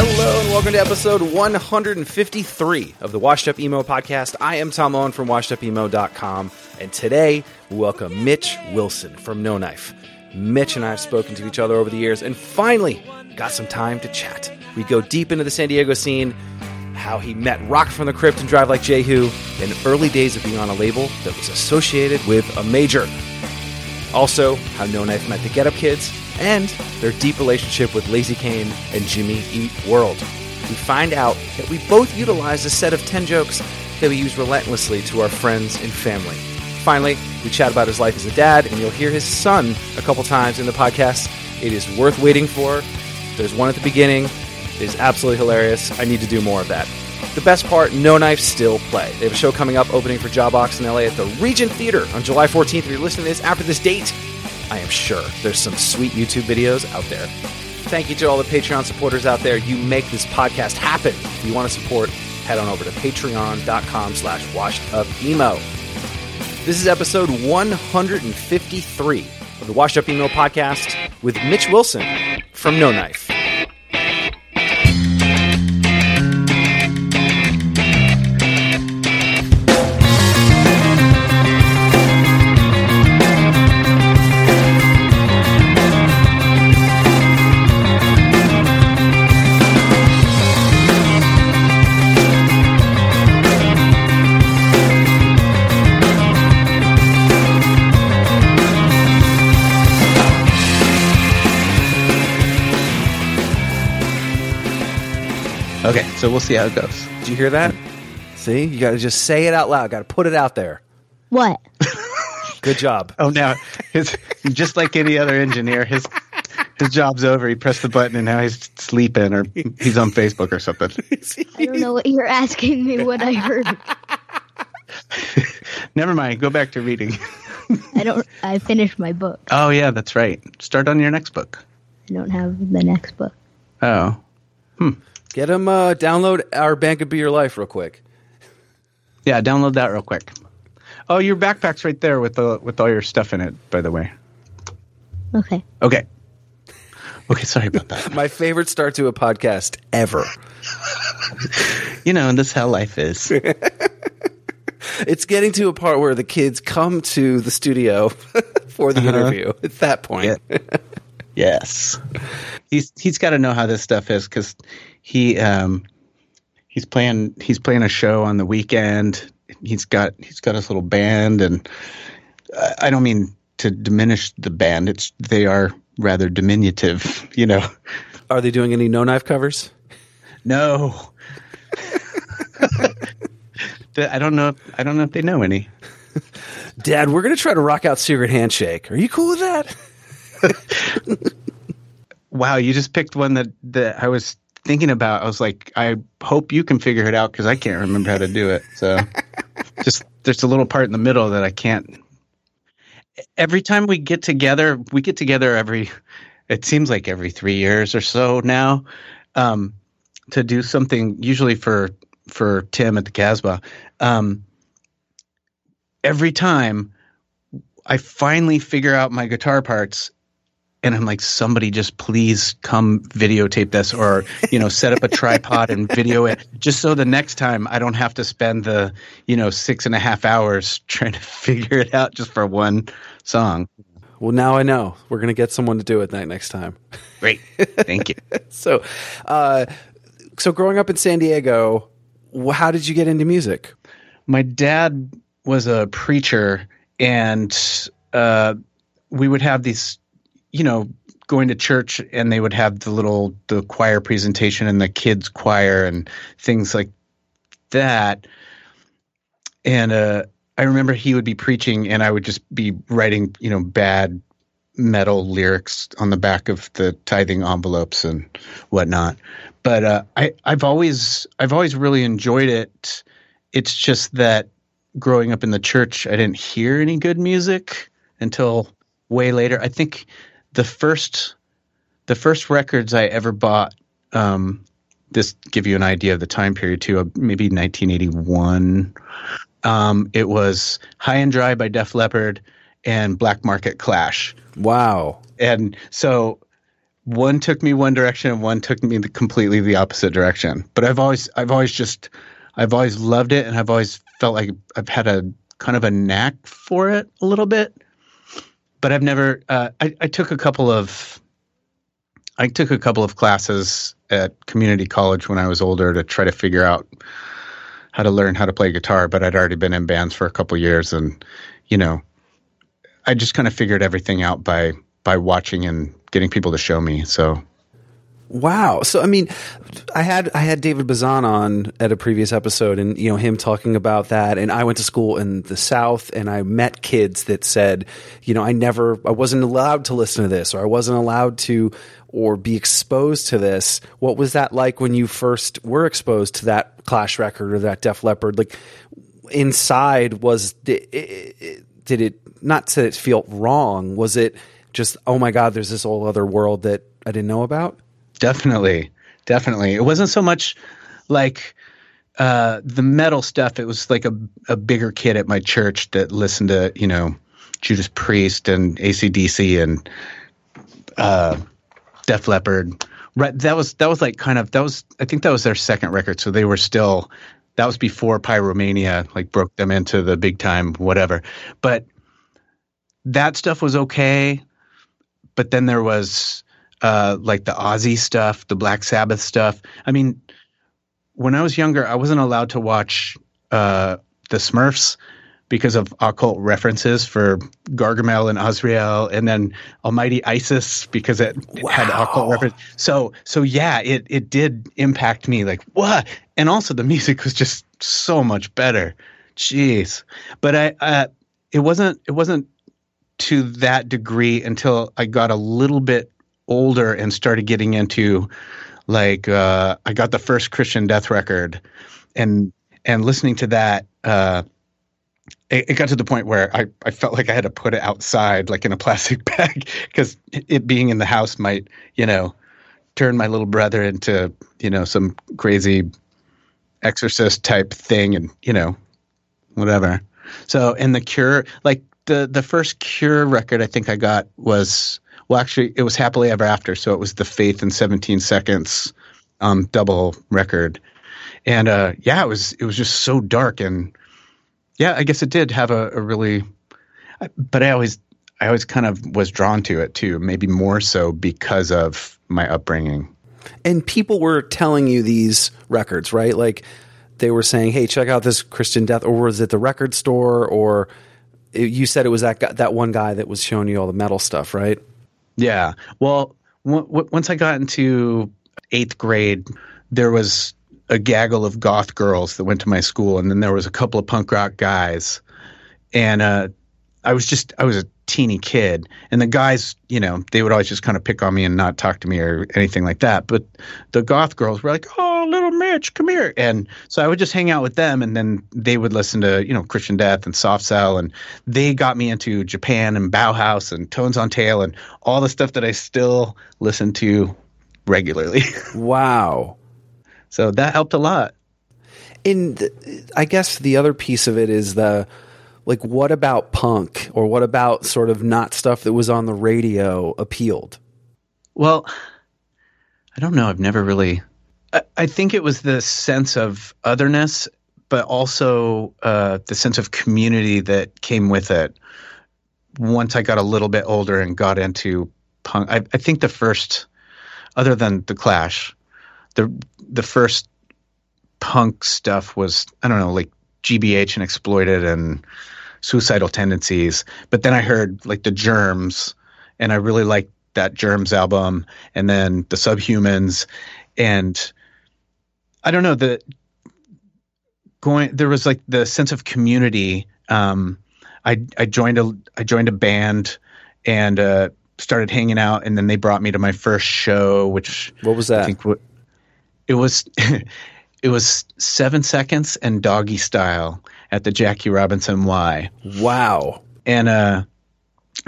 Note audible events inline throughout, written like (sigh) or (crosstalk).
Hello and welcome to episode 153 of the Washed Up Emo podcast. I am Tom Owen from washedupemo.com, and today we welcome Mitch Wilson from No Knife. Mitch and I have spoken to each other over the years and finally got some time to chat. We go deep into the San Diego scene, how he met Rocket from the Crypt and Drive Like Jehu, and early days of being on a label that was associated with a major. Also, how No Knife met the Get Up Kids, and their deep relationship with Lazycain and Jimmy Eat World. We find out that we both utilize a set of 10 jokes that we use relentlessly to our friends and family. Finally, we chat about his life as a dad, and you'll hear his son a couple times in the podcast. It is worth waiting for. There's one at the beginning. It is absolutely hilarious. I need to do more of that. The best part, No Knife still play. They have a show coming up opening for Jawbox in LA at the Regent Theater on July 14th. If you're listening to this after this date, I am sure there's some sweet YouTube videos out there. Thank you to all the Patreon supporters out there. You make this podcast happen. If you want to support, head on over to patreon.com slash washedupemo. This is episode 153 of the Washed Up Emo podcast with Mitch Wilson from No Knife. So we'll see how it goes. Did you hear that? See, you got to just say it out loud. Got to put it out there. What? (laughs) Good job. Oh, now his just like any other engineer, his his job's over. He pressed the button and now he's sleeping or he's on Facebook or something. I don't know what you're asking me. What I heard. (laughs) Never mind. Go back to reading. I don't. I finished my book. Oh yeah, that's right. Start on your next book. I don't have the next book. Oh, hmm. Get him. Uh, download our Band Could Be Your Life real quick. yeah. Download that real quick. Oh, your backpack's right there with the with all your stuff in it. By the way. Okay. Okay. Okay. Sorry about that. (laughs) My favorite start to a podcast ever. You know, this is how life is. (laughs) It's getting to a part where the kids come to the studio (laughs) for the interview. At that point. Yeah. yes. He's he's got to know how this stuff is because he um he's playing he's playing a show on the weekend. He's got he's got his little band, and I, I don't mean to diminish the band. It's they are rather diminutive, (laughs) you know. Are they doing any no knife covers? No. I don't know. I don't know if they know any. Dad, we're gonna try to rock out Secret Handshake. Are you cool with that? (laughs) Wow, you just picked one that that I was thinking about. I was like, I hope you can figure it out because I can't remember how to do it. So, (laughs) just there's a little part in the middle that I can't. Every time we get together, we get together every. It seems like every three years or so now, um, to do something. Usually for for Tim at the Casbah. Um, every time, I finally figure out my guitar parts and I'm like, somebody just please come videotape this or, you know, set up a tripod and video it just so the next time I don't have to spend the, you know, six and a half hours trying to (laughs) figure it out just for one song. Well, now I know we're gonna get someone to do it that next time. Great. Thank you. (laughs) So, uh, so growing up in San Diego, how did you get into music? my dad was a preacher and uh, we would have these you know going to church and they would have the little the choir presentation and the kids choir and things like that. And uh, i remember he would be preaching and i would just be writing you know bad metal lyrics on the back of the tithing envelopes and whatnot. But uh, I, i've always i've always really enjoyed it. It's just that growing up in the church, I didn't hear any good music until way later. I think the first the first records I ever bought, um, this give you an idea of the time period too, uh, maybe 1981. Um, it was High and Dry by Def Leppard and Black Market Clash. Wow. And so one took me one direction and one took me the, completely the opposite direction. But I've always I've always just I've always loved it and I've always felt like I've had a kind of a knack for it a little bit. But I've never uh, I, I took a couple of I took a couple of classes at community college when I was older to try to figure out how to learn how to play guitar, but I'd already been in bands for a couple years and you know I just kind of figured everything out by by watching and getting people to show me. So Wow. So I mean, I had I had David Bazan on at a previous episode, and you know him talking about that. And I went to school in the South, and I met kids that said, you know, I never, I wasn't allowed to listen to this, or I wasn't allowed to, or be exposed to this. What was that like when you first were exposed to that Clash record or that Def Leppard? Like inside, was did it, did it not to it feel wrong? Was it just, oh my God, there's this whole other world that I didn't know about? Definitely, definitely. It wasn't so much like uh, the metal stuff. It was like a a bigger kid at my church that listened to you know Judas Priest and ACDC and uh, Def Leppard. Right, that was that was like kind of that was I think that was their second record, so they were still that was before Pyromania like broke them into the big time whatever. But that stuff was okay, but then there was uh, like the Ozzy stuff, the Black Sabbath stuff. I mean, when I was younger, I wasn't allowed to watch uh, the Smurfs because of occult references for Gargamel and Azrael, and then Almighty Isis because it wow. had occult reference. So, so yeah, it it did impact me. Like what? And also, the (laughs) music was just so much better. Jeez, but I, uh, it wasn't it wasn't to that degree until I got a little bit older and started getting into like uh, I got the first Christian death record. And and listening to that uh, it, it, got to the point where I, I felt like I had to put it outside like in a (laughs) plastic bag because it being in the house might you know turn my little brother into you know some crazy exorcist type thing and you know whatever. So and the cure like the the first cure record I think I got was well, actually, it was Happily Ever After, so it was the Faith in 17 Seconds um, double record, and uh, yeah, it was it was just so dark, and yeah, I guess it did have a, a really, but I always I always kind of was drawn to it too, maybe more so because of my upbringing. And people were telling you these records, right? Like they were saying, "Hey, check out this Christian Death," or was it the record store, or you said it was that guy, that one guy that was showing you all the metal stuff, right? Yeah. Well, w- w- once I got into eighth grade, there was a gaggle of goth girls that went to my school, and then there was a couple of punk rock guys, and uh, I was just I was a teeny kid, and the guys, you know, they would always just kind of pick on me and not talk to me or anything like that. But the goth girls were like, "Oh, little Mitch, come here," and so I would just hang out with them, and then they would listen to you know Christian Death and Soft Cell, and they got me into Japan and Bauhaus and Tones on Tail and all the stuff that I still listen to regularly. (laughs) wow. So that helped a lot. And I guess the other piece of it is the like what about punk or what about sort of not stuff that was on the radio appealed? Well, I don't know. I've never really. I, I think it was the sense of otherness, but also uh, the sense of community that came with it. once I got a little bit older and got into punk, I, I think the first, other than the Clash, the the first punk stuff was I don't know like GBH and Exploited and Suicidal Tendencies. But then I heard like the Germs, and I really liked that Germs album, and then the Subhumans, and I don't know the going there was like the sense of community. Um, I I joined a I joined a band and uh, started hanging out, and then they brought me to my first show, which What was that? I think what it was. (laughs) it was seven seconds and doggy style at the Jackie Robinson Y, Wow. and uh,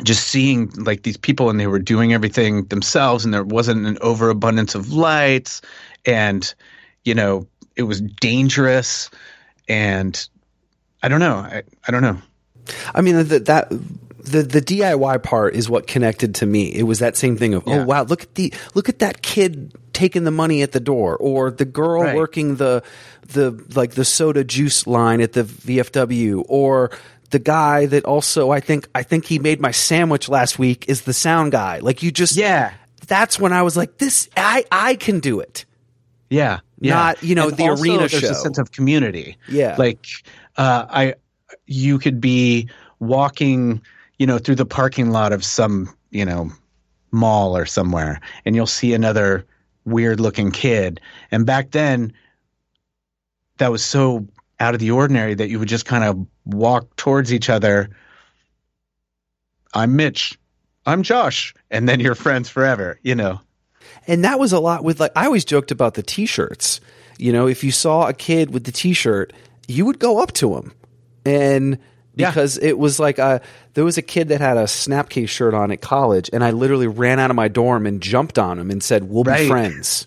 just seeing like these people, and they were doing everything themselves, and there wasn't an overabundance of lights, and you know it was dangerous, and I don't know, I, I don't know. I mean that that the the DIY part is what connected to me. It was that same thing of oh, Yeah. oh wow look at the look at that kid taking the money at the door or the girl Right. working the the like the soda juice line at the VFW or the guy that also I think I think he made my sandwich last week is the sound guy. Like you just Yeah. That's when I was like this I I can do it. Yeah, yeah. Not, you know, And the also arena there's show. a sense of community. Yeah. like uh, I, you could be walking, you know, through the parking lot of some, you know, mall or somewhere, and you'll see another weird-looking kid. And back then, that was so out of the ordinary that you would just kind of walk towards each other. I'm Mitch. I'm Josh, and then you're friends forever. You know. And that was a lot with like I always joked about the t-shirts. You know, if you saw a kid with the t-shirt, you would go up to him. And Yeah. because it was like a there was a kid that had a Snapcase shirt on at college and I literally ran out of my dorm and jumped on him and said, "We'll be friends."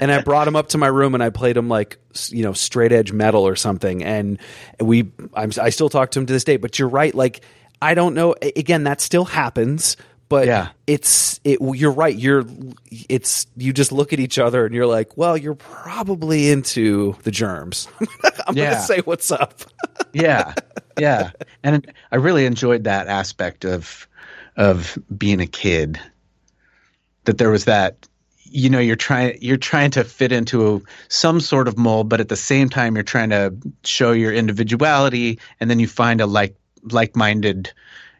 and I brought him up to my room and I played him like you know straight edge metal or something and we I'm, I still talk to him to this day but you're right like I don't know again that still happens but Yeah. it's it you're right you're it's you just look at each other and you're like well you're probably into the germs. (laughs) I'm Yeah. gonna say what's up. (laughs) Yeah. Yeah. And i really enjoyed that aspect of of being a kid. That there was that you know you're trying you're trying to fit into a, some sort of mold but at the same time you're trying to show your individuality and then you find a like like-minded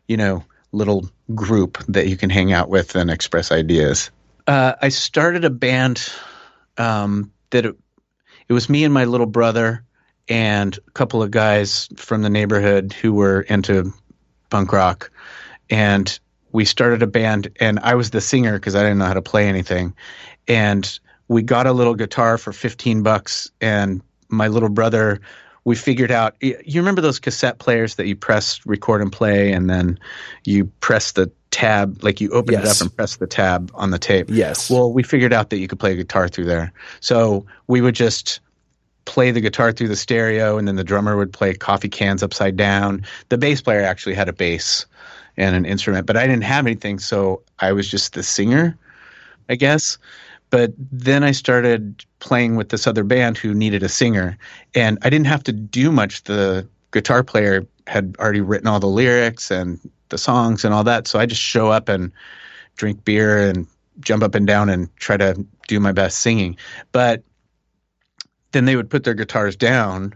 you know little group that you can hang out with and express ideas? Uh, i started a band um, that it, it was me and my little brother and a couple of guys from the neighborhood who were into punk rock. And we started a band and i was the singer because i didn't know how to play anything. And we got a little guitar for 15 bucks and my little brother we figured out you remember those cassette players that you press record and play and then you press the tab like you open it up and press the tab on the tape? Yes. well we figured out that you could play guitar through there. So we would just play the guitar through the stereo and then the drummer would play coffee cans upside down. The bass player actually had a bass and an instrument but i didn't have anything so i was just the singer i guess but then i started playing with this other band who needed a singer and i didn't have to do much the guitar player had already written all the lyrics and the songs and all that so i just show up and drink beer and jump up and down and try to do my best singing but then they would put their guitars down,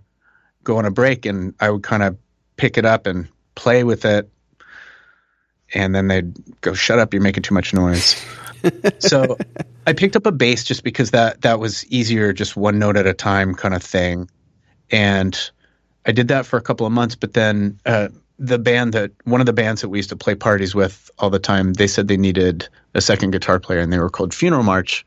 go on a break, and I would kind of pick it up and play with it. And then they'd go, "Shut up! You're making too much noise." So I picked up a bass just because that that was easier, just one note at a time kind of thing. And I did that for a couple of months, but then uh, the band that one of the bands that we used to play parties with all the time, they said they needed a second guitar player, and they were called Funeral March.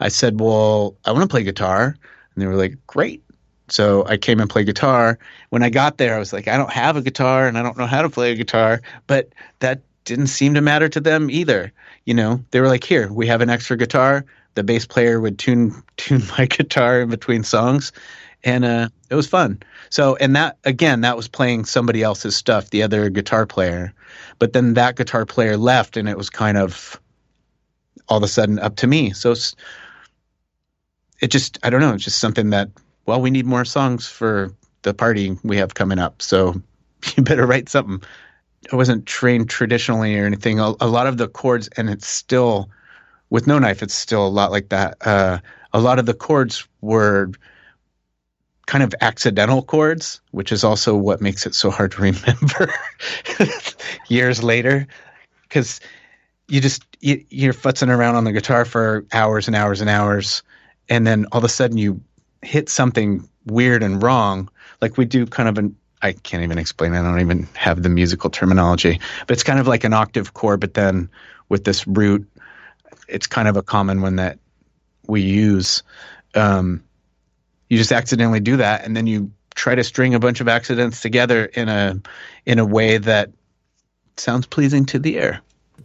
I said, "Well, I want to play guitar," and they were like, "Great." So I came and played guitar. When I got there, I was like, "I don't have a guitar, and I don't know how to play a guitar," but that didn't seem to matter to them either. You know, they were like, "Here, we have an extra guitar." The bass player would tune (laughs) tune my guitar in between songs, and uh, it was fun. So, and that again, that was playing somebody else's stuff, the other guitar player. But then that guitar player left, and it was kind of all of a sudden up to me. So it just, I don't know, it's just something that, well, we need more songs for the party we have coming up. So (laughs) you better write something. I wasn't trained traditionally or anything. A, a lot of the chords, and it's still with no knife, it's still a lot like that. Uh, a lot of the chords were kind of accidental chords, which is also what makes it so hard to (laughs) remember years later, because you just you, you're futzing around on the guitar for hours and hours and hours, and then all of a sudden you hit something weird and wrong. Like we do kind of an I can't even explain. I don't even have the musical terminology, but it's kind of like an octave chord, but then with this root, it's kind of a common one that we use. Um, you just accidentally do that, and then you try to string a bunch of accidents together in a in a way that sounds pleasing to the ear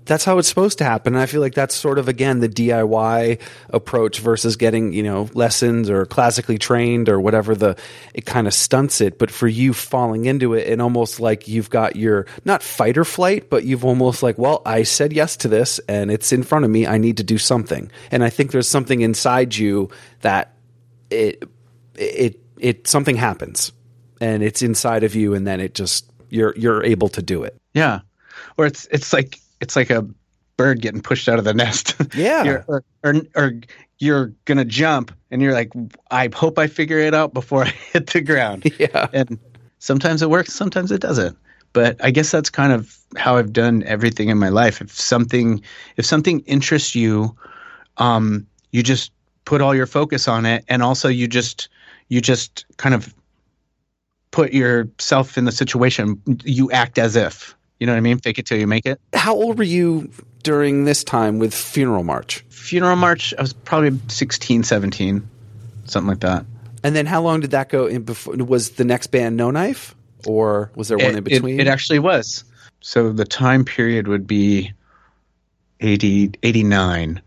that's how it's supposed to happen. And I feel like that's sort of again the DIY approach versus getting, you know, lessons or classically trained or whatever the it kind of stunts it. But for you falling into it and almost like you've got your not fight or flight, but you've almost like, well, I said yes to this and it's in front of me. I need to do something. And I think there's something inside you that it it it something happens and it's inside of you and then it just you're you're able to do it. Yeah. Or it's it's like it's like a bird getting pushed out of the nest. (laughs) Yeah. or, or, or you're gonna jump and you're like, I hope I figure it out before (laughs) I hit the ground. (laughs) Yeah. And sometimes it works, sometimes it doesn't. But I guess that's kind of how I've done everything in my life. If something if something interests you, um, you just put all your focus on it and also you just you just kind of put yourself in the situation you act as if you know what I mean? Fake it till you make it. How old were you during this time with Funeral March? Funeral March, I was probably 16, 17, something like that. And then how long did that go in before? Was the next band No Knife? Or was there one it, in between? It, it, actually was. So the time period would be 80, 89.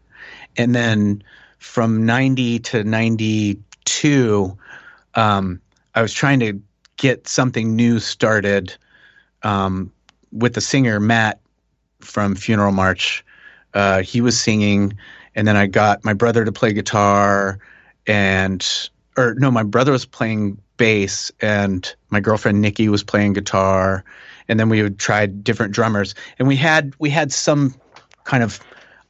And then from 90 to 92, um, I was trying to get something new started um, with the singer Matt from Funeral March. Uh, he was singing, and then I got my brother to play guitar, and or no, my brother was playing bass, and my girlfriend Nikki was playing guitar, and then we try different drummers, and we had we had some kind of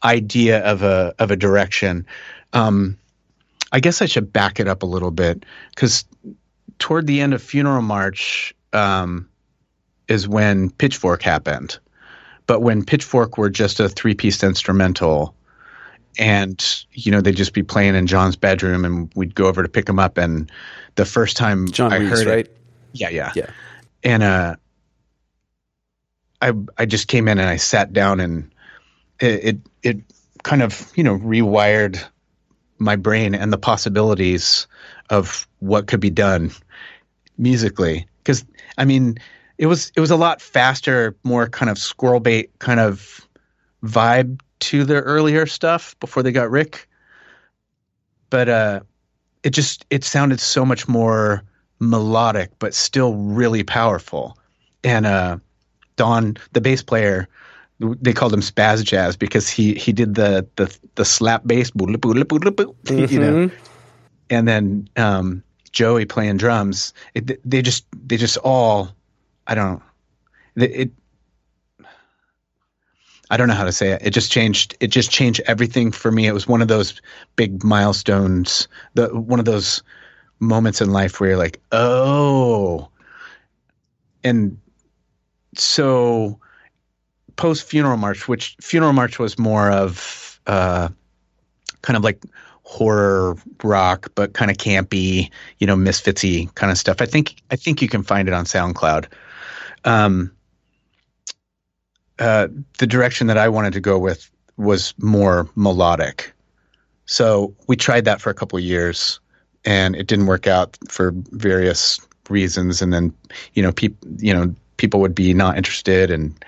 idea of a of a direction. Um, I guess I should back it up a little bit because toward the end of Funeral March, um, is when Pitchfork happened. But when Pitchfork were just a three piece instrumental, and you know they'd just be playing in John's bedroom, and we'd go over to pick them up. And the first time John I Reis, heard right? it, yeah, yeah, Yeah. and uh, I I just came in and I sat down, and it it, it kind of you know rewired my brain and the possibilities of what could be done musically because I mean it was it was a lot faster, more kind of squirrel bait kind of vibe to their earlier stuff before they got Rick. But uh, it just it sounded so much more melodic, but still really powerful. And uh, Don, the bass player, they called him Spaz Jazz because he he did the the the slap bass, mm-hmm. you know. And then um, Joey playing drums. It, they just they just all I don't it, it I don't know how to say it. It just changed. It just changed everything for me. It was one of those big milestones. The one of those moments in life where you're like, oh, and so post funeral march, which funeral march was more of uh, kind of like horror rock, but kind of campy, you know, misfitsy kind of stuff. I think I think you can find it on SoundCloud um, uh, the direction that I wanted to go with was more melodic. So we tried that for a couple years, and it didn't work out for various reasons. And then, you know, people, you know, people would be not interested and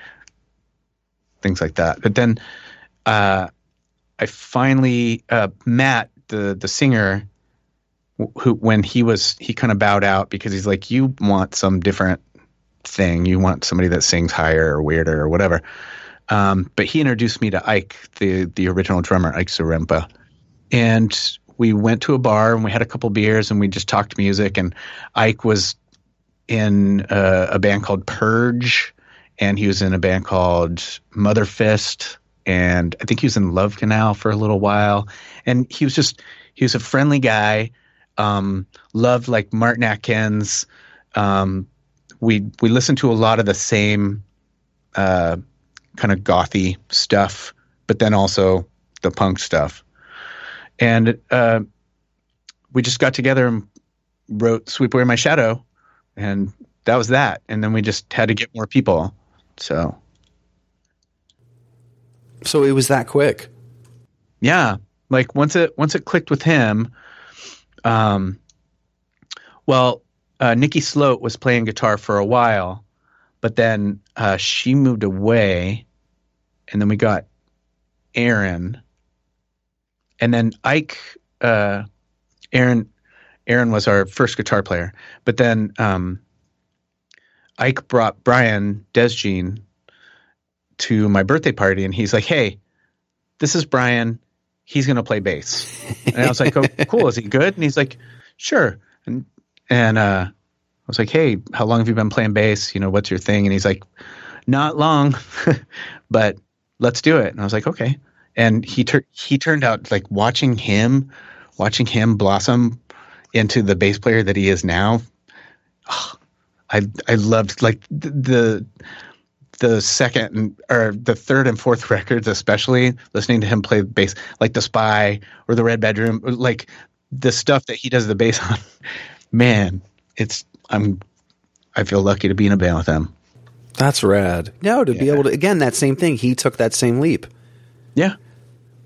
things like that. But then, uh, I finally uh, Matt, the the singer, who when he was he kind of bowed out because he's like, you want some different thing. You want somebody that sings higher or weirder or whatever. Um, but he introduced me to Ike, the the original drummer, Ike Zarempa, and we went to a bar and we had a couple beers and we just talked music. And Ike was in a band called Purge, and he was in a band called Mother Fist, and I think he was in Love Canal for a little while. And he was just he was a friendly guy. Um, loved like Martin Atkins. Um, we we listened to a lot of the same uh, kind of gothy stuff, but then also the punk stuff. And uh, we just got together and wrote "Sweep Away My Shadow," and that was that. And then we just had to get more people. So So it was that quick. yeah, like once it once it clicked with him, um, well, uh, Nikki Sloat was playing guitar for a while, but then uh, she moved away, and then we got Aaron, and then Ike. Uh, Aaron, Aaron was our first guitar player, but then um, Ike brought Brian Desjean to my birthday party, and he's like, "Hey, this is Brian. He's going to play bass." And I was like, "Oh, cool. Is he good?" And he's like, "Sure." And and uh, I was like, "Hey, how long have you been playing bass? You know, what's your thing?" And he's like, "Not long, (laughs) but let's do it." And I was like, "Okay." And he tur- he turned out like watching him, watching him blossom into the bass player that he is now. (sighs) I I loved like th- the the second or the third and fourth (laughs) records, especially listening to him play bass, like the Spy or the Red Bedroom, like the stuff that he does the bass (laughs) on. Man, it's I'm I feel lucky to be in a band with them. That's rad. No, to be able to again that same thing. He took that same leap. Yeah,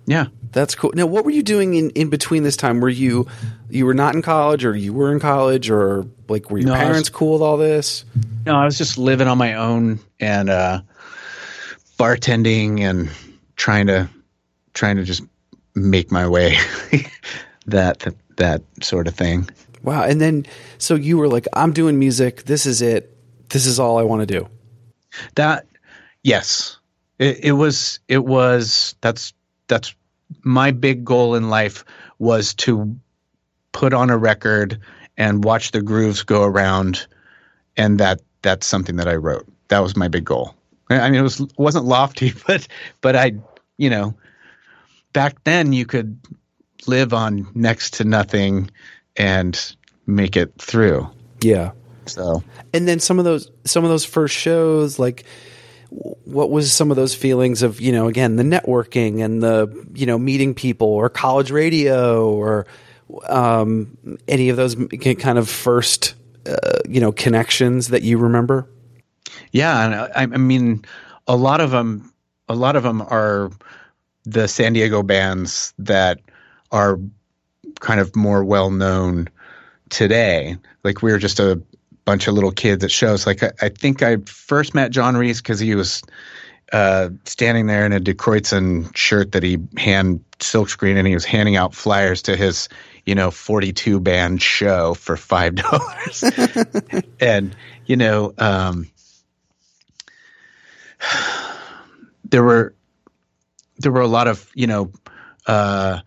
yeah. That's cool. Now, what were you doing in, in between this time? Were you you were not in college, or you were in college, or like were your No, I was- parents cool with all this? No, I was just living on my own and uh, bartending and trying to trying to just make my way (laughs) that that sort of thing. Wow. And then so you were like, I'm doing music. This is it. This is all I want to do. That yes, it, it was. It was. That's that's my big goal in life was to put on a record and watch the grooves go around, and that that's something that I wrote. That was my big goal. I mean, it was wasn't lofty, (laughs) but but I, you know, back then you could live on next to nothing and make it through. Yeah. So And then some of those some of those first shows, like what was some of those feelings of you know again the networking and the you know meeting people or college radio or um, any of those kind of first uh, you know connections that you remember? Yeah, and I, I mean, a lot of them, a lot of them are the San Diego bands that are kind of more well known today. Like we were just a bunch of little kids at shows. Like I, I think I first met John Reis because he was uh, standing there in a Die Kreuzen shirt that he hand silkscreen and he was handing out flyers to his, you know, 42 band show for $5. (laughs) and, you know, um, there were there were a lot of you know uh,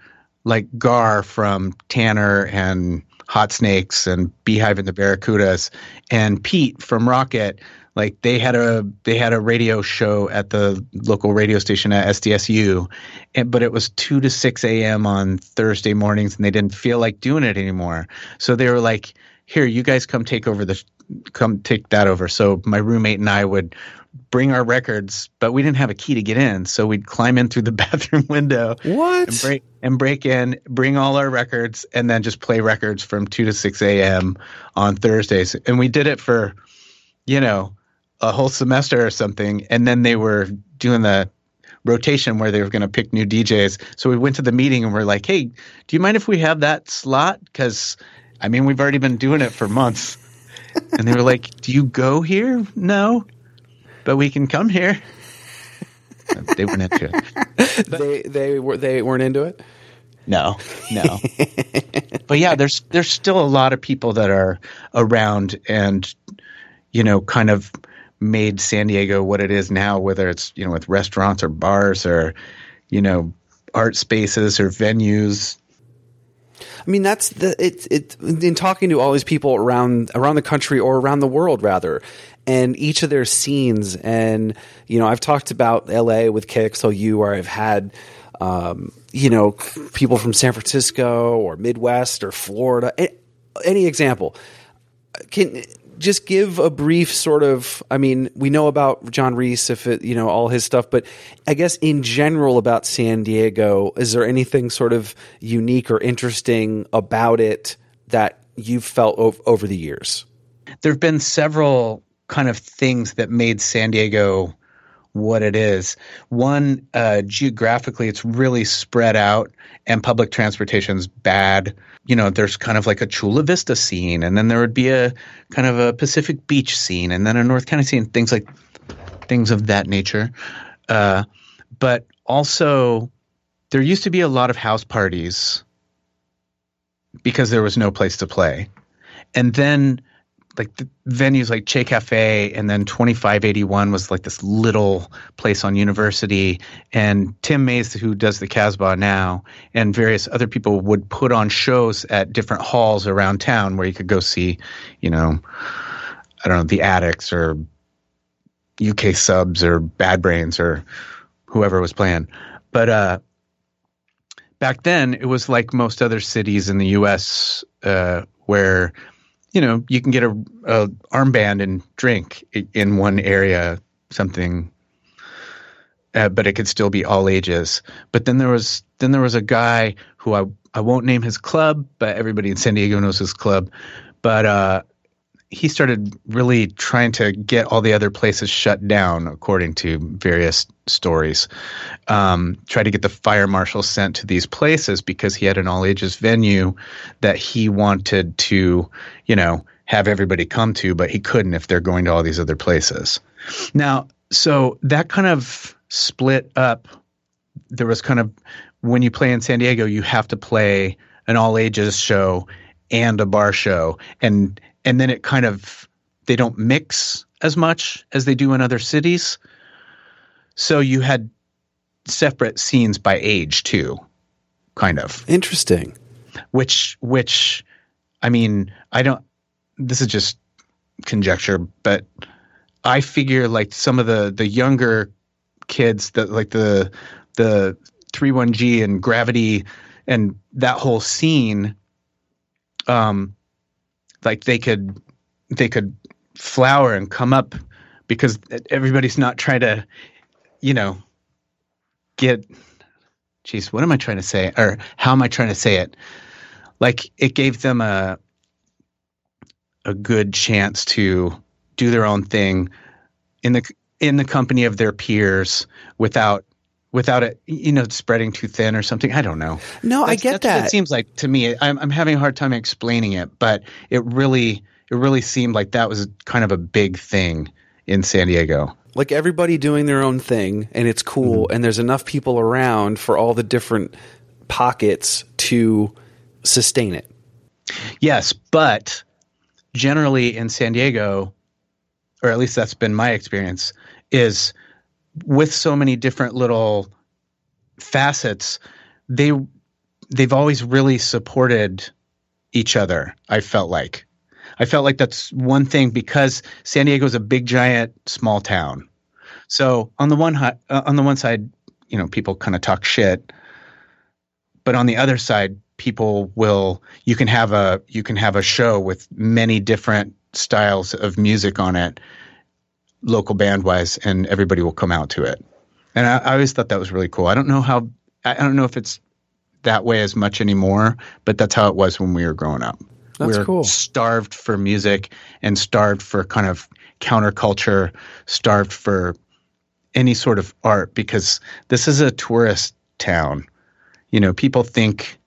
like Gar from Tanner and Hot Snakes and Beehive and the Barracudas and Pete from Rocket. Like they had a they had a radio show at the local radio station at SDSU, and, but it was two to six a.m. on Thursday mornings, and they didn't feel like doing it anymore. So they were like, "Here, you guys come take over the come take that over." So my roommate and I would bring our records, but we didn't have a key to get in, so we'd climb in through the (laughs) bathroom window What? and break and break in, bring all our records, and then just play records from two to six a.m. on Thursdays. And we did it for, you know, a whole semester or something. And then they were doing the rotation where they were going to pick new DJs. So we went to the meeting and we're like, "Hey, do you mind if we have that slot? Because I mean, we've already been doing it for months." and they were like, "Do you go here? No, but we can come here." (laughs) they weren't into it. (laughs) they they were they weren't into it. No, no. (laughs) but yeah, there's there's still a lot of people that are around and you know kind of made San Diego what it is now, whether it's you know with restaurants or bars or you know art spaces or venues. I mean, that's the it. It in talking to all these people around around the country or around the world, rather, and each of their scenes. And you know, I've talked about L.A. with KXLU, where I've had. Um, you know, people from San Francisco or Midwest or Florida, any example. Can just give a brief sort of i mean we know about john reis if it you know all his stuff but i guess in general about san diego is there anything sort of unique or interesting about it that you've felt over the years there have been several kind of things that made San Diego what it is. One, uh, geographically, it's really spread out, and public transportation's bad. You know, there's kind of like a Chula Vista scene, and then there would be a kind of a Pacific Beach scene, and then a North County scene, things like things of that nature. Uh, but also, there used to be a lot of house parties because there was no place to play. And then like venues like Che Cafe and then 2581 was like this little place on University and Tim Mays who does the Casbah now and various other people would put on shows at different halls around town where you could go see, you know, I don't know, the Adicts or UK Subs or Bad Brains or whoever was playing. But uh back then it was like most other cities in the US uh where you know, you can get a, a armband and drink in one area, something, uh, but it could still be all ages. But then there was then there was a guy who I I won't name his club, but everybody in San Diego knows his club. But uh, he started really trying to get all the other places shut down, according to various stories. Um, try to get the fire marshal sent to these places because he had an all ages venue that he wanted to, you know, have everybody come to, but he couldn't if they're going to all these other places. Now, so that kind of split up. There was kind of when you play in San Diego, you have to play an all ages show and a bar show, and and then it kind of they don't mix as much as they do in other cities. So you had separate scenes by age too, kind of. Interesting. Which which I mean, I don't this is just conjecture, but I figure like some of the the younger kids that like the the 31G and Gravity and that whole scene um like they could they could flower and come up because everybody's not trying to you know get geez what am i trying to say? Or how am i trying to say it? Like it gave them a a good chance to do their own thing in the in the company of their peers without without it you know spreading too thin or something i don't know No, I get that's that. it seems like to me. I'm, I'm having a hard time explaining it, but it really it really seemed like that was kind of a big thing in San Diego. like everybody doing their own thing and it's cool Mm-hmm. and there's enough people around for all the different pockets to sustain it. Yes, but generally in San Diego, or at least that's been my experience, is with so many different little facets, they they've always really supported each other. I felt like. I felt like that's one thing because San Diego is a big giant small town. So on the one uh, on the one side, you know, people kind of talk shit, but on the other side, people will you can have a you can have a show with many different styles of music on it, local band wise, and everybody will come out to it. And I, I always thought that was really cool. I don't know how I don't know if it's that way as much anymore, but that's how it was when we were growing up. That's we were cool. starved for music and starved for kind of counterculture, starved for any sort of art because this is a tourist town. You know, people think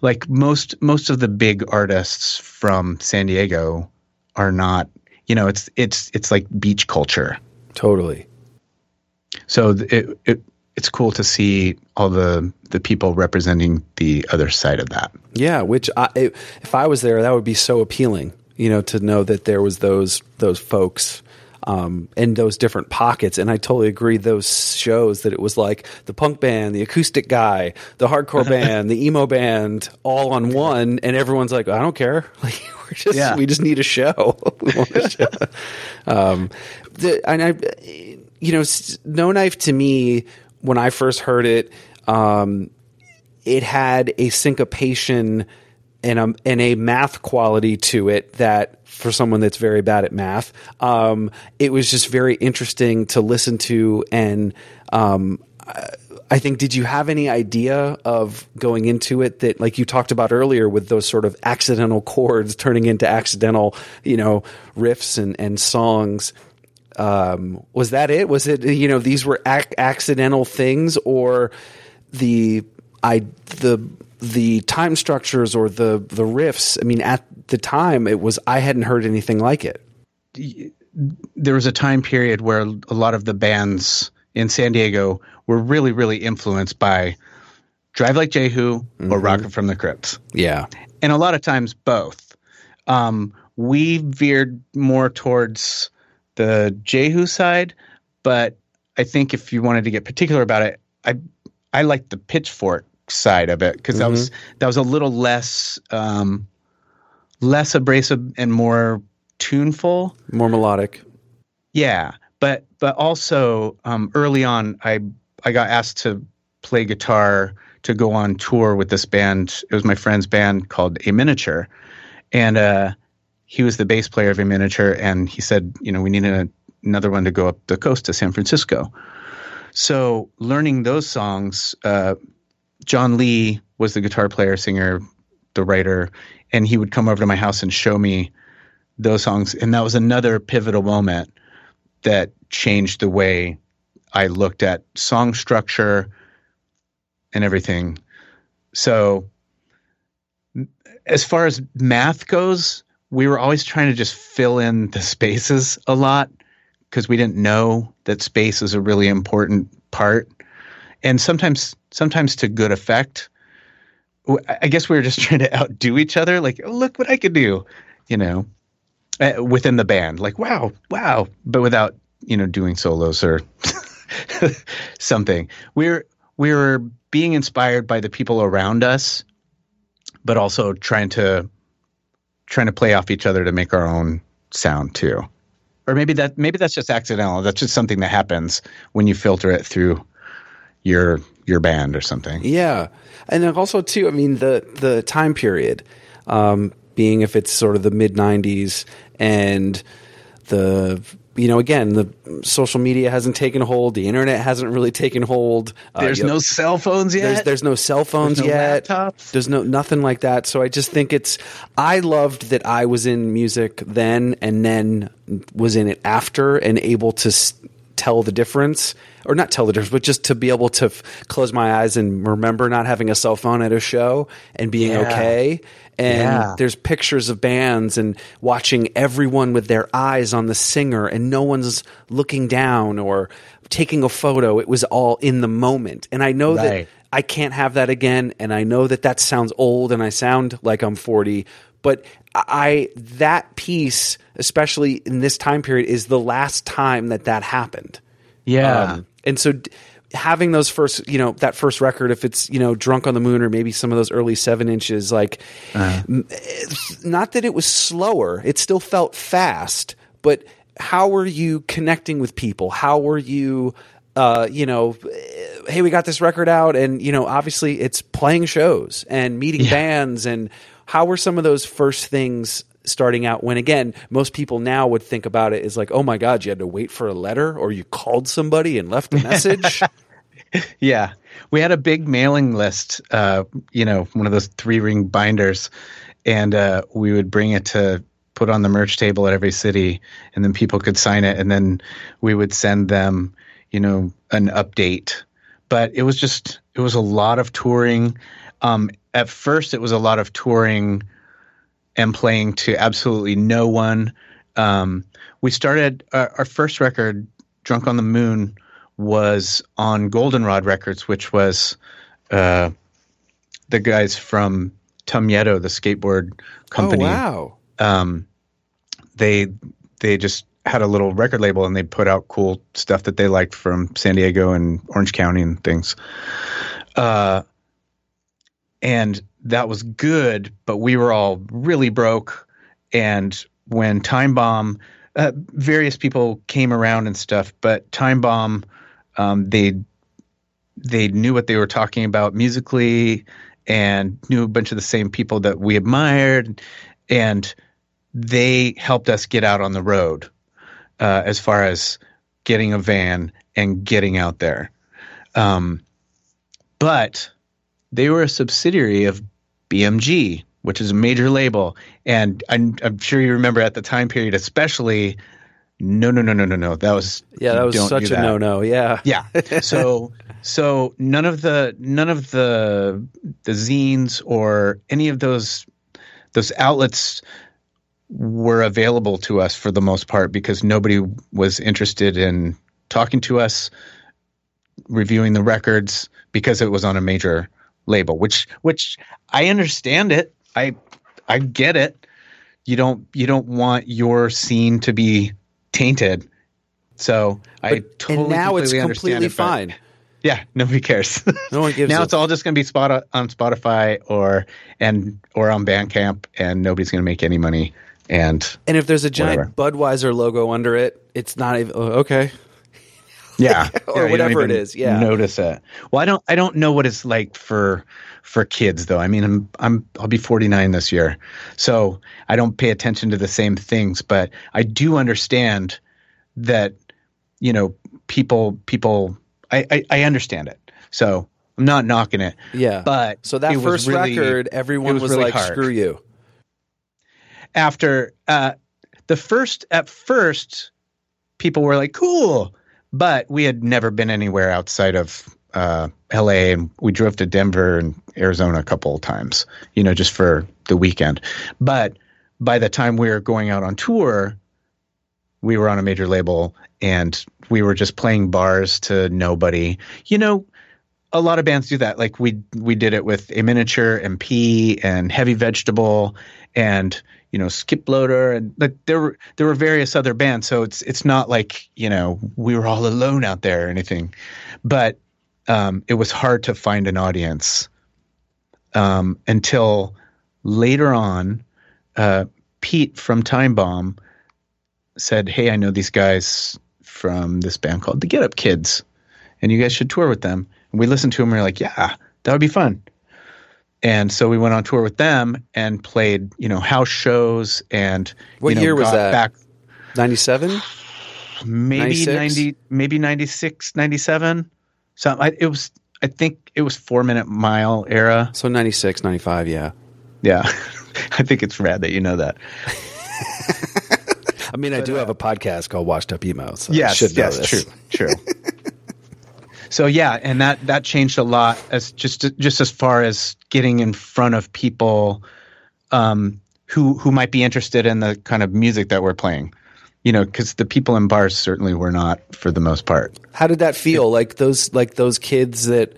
like most most of the big artists from San Diego are not, you know, it's it's it's like beach culture. Totally. So it, it it's cool to see all the the people representing the other side of that. Yeah, which I, if I was there, that would be so appealing. You know, to know that there was those those folks. Um, in those different pockets. And I totally agree. Those shows that it was like the punk band, the acoustic guy, the hardcore (laughs) band, the emo band, all on one, and everyone's like, I don't care. (laughs) Like we're just Yeah. we just need a show. (laughs) we want a show. um, the, and I, you know, No Knife to me when I first heard it. Um, it had a syncopation and a, and a math quality to it that for someone that's very bad at math, um, it was just very interesting to listen to. And um, I- think, did you have any idea of going into it that, like you talked about earlier, with those sort of accidental chords turning into accidental, you know, riffs and, and songs? um, was that it? Was it you know these were ac- accidental things or the I the the time structures or the the riffs? I mean, at the time, it was I hadn't heard anything like it. there was a time period where a lot of the bands in San Diego were really, really influenced by Drive Like Jehu or Rocket from the Crypts. Yeah, And a lot of times both. Um, we veered more towards the Jehu side, but I think if you wanted to get particular about it, I I like the pitchfork side of it because that was that was a little less um, less abrasive and more tuneful. more melodic. Yeah, but but also um, early on, I I got asked to play guitar to go on tour with this band. It was my friend's band called A Miniature, and uh, he was the bass player of A Miniature, and he said, you know, we need a, another one to go up the coast to San Francisco. So learning those songs, uh, John Lee was the guitar player, singer, the writer, and he would come over to my house and show me those songs, and that was another pivotal moment that changed the way I looked at song structure and everything. So, as far as math goes, we were always trying to just fill in the spaces a lot because we didn't know that space is a really important part, and sometimes, sometimes to good effect. I guess we were just (laughs) trying to outdo each other. Like, oh, look what I could do, you know uh, within the band like wow wow but without you know doing solos or (laughs) something we're we were being inspired by the people around us but also trying to trying to play off each other to make our own sound too or maybe that maybe that's just accidental that's just something that happens when you filter it through your your band or something Yeah, and then also too. I mean the the time period, um, being if it's sort of the mid '90s and the you know again the social media hasn't taken hold, the internet hasn't really taken hold. Uh, there's you know, no cell phones yet there's there's no cell phones There's no yet. laptops? There's no nothing like that. So I just think it's. I loved that I was in music then and then was in it after and able to s- tell the difference or not tell the difference, but just to be able to f- close my eyes and remember not having a cell phone at a show and being Yeah. okay. And Yeah. there's pictures of bands and watching everyone with their eyes on the singer and no one's looking down or taking a photo. It was all in the moment. And I know that I can't have that again. And I know that that sounds old and I sound like I'm 40, but I, that piece, especially in this time period, is the last time that that happened. yeah Um, and so d- having those first, you know, that first record, if it's, you know, Drunk on the Moon or maybe some of those early seven inches, like, uh-huh. m- it's not that it was slower, it still felt fast, but how were you connecting with people? How were you, uh, you know, eh, hey, we got this record out, and, you know, obviously it's playing shows and meeting bands, and how were some of those first things? Starting out when again most people now would think about it as like oh my god you had to wait for a letter or you called somebody and left a message (laughs) Yeah, we had a big mailing list. Uh, you know, one of those three ring binders, and uh, we would bring it to put on the merch table at every city, and then people could sign it, and then we would send them, you know, an update. But it was just it was a lot of touring. Um, at first, it was a lot of touring and playing to absolutely no one. Um, we started our, our first record, "Drunk on the Moon." was on Goldenrod Records, which was uh, the guys from Tum Yeto, the skateboard company. oh wow Um, they they just had a little record label and they put out cool stuff that they liked from San Diego and Orange County and things. Uh, and that was good, but we were all really broke. And when Time Bomb, uh, various people came around and stuff, but Time Bomb, um, they they knew what they were talking about musically and knew a bunch of the same people that we admired, and they helped us get out on the road uh, as far as getting a van and getting out there. Um, but they were a subsidiary of BMG, which is a major label. And I'm, I'm sure you remember at the time period, especially, no, no, no, no, no, no. That was Yeah, that was such do a no no. Yeah. Yeah. (laughs) So so none of the none of the the zines or any of those those outlets were available to us for the most part because nobody was interested in talking to us, reviewing the records because it was on a major label, which which I understand it. I I get it. You don't you don't want your scene to be tainted. So I totally and now it's completely it, fine. yeah, nobody cares. (laughs) No one gives now a- it's all just going to be spot on Spotify or and or on Bandcamp, and nobody's going to make any money. And And if there's a giant Whatever. Budweiser logo under it, it's not even oh, okay. Yeah, (laughs) Or yeah, whatever it is. yeah. notice it. Well, I don't. I don't know what it's like for for kids though. I mean, I'm I'm I'll be 49 this year, so I don't pay attention to the same things. But I do understand that you know people people. I I, I understand it. So I'm not knocking it. Yeah. But so that first really- record, everyone was, was really like, hard. "Screw you." after uh, the first at first people were like cool but we had never been anywhere outside of uh, la and we drove to denver and arizona a couple of times you know just for the weekend but by the time we were going out on tour we were on a major label and we were just playing bars to nobody you know a lot of bands do that. Like we we did it with a miniature MP and heavy vegetable and you know Skiploader and like there were there were various other bands. So it's it's not like you know we were all alone out there or anything, but um, it was hard to find an audience um, until later on. Uh, Pete from Time Bomb said, "Hey, I know these guys from this band called the Get Up Kids, and you guys should tour with them." And we listened to them, and we were like, "Yeah, that would be fun." And so we went on tour with them and played, you know, house shows and What you know, year was that? Back Ninety-seven. maybe 96? 90 maybe 96 97 so I, it was i think it was four minute mile era So 96, 95, Yeah. yeah (laughs) i think it's rad that you know that (laughs) I mean, I do uh, have a podcast called Washed Up Emo. So I yes should know yes this. true true (laughs) so yeah and that that changed a lot as just just as far as getting in front of people um who who might be interested in the kind of music that we're playing you know because the people in bars certainly were not for the most part How did that feel? Like those, like those kids that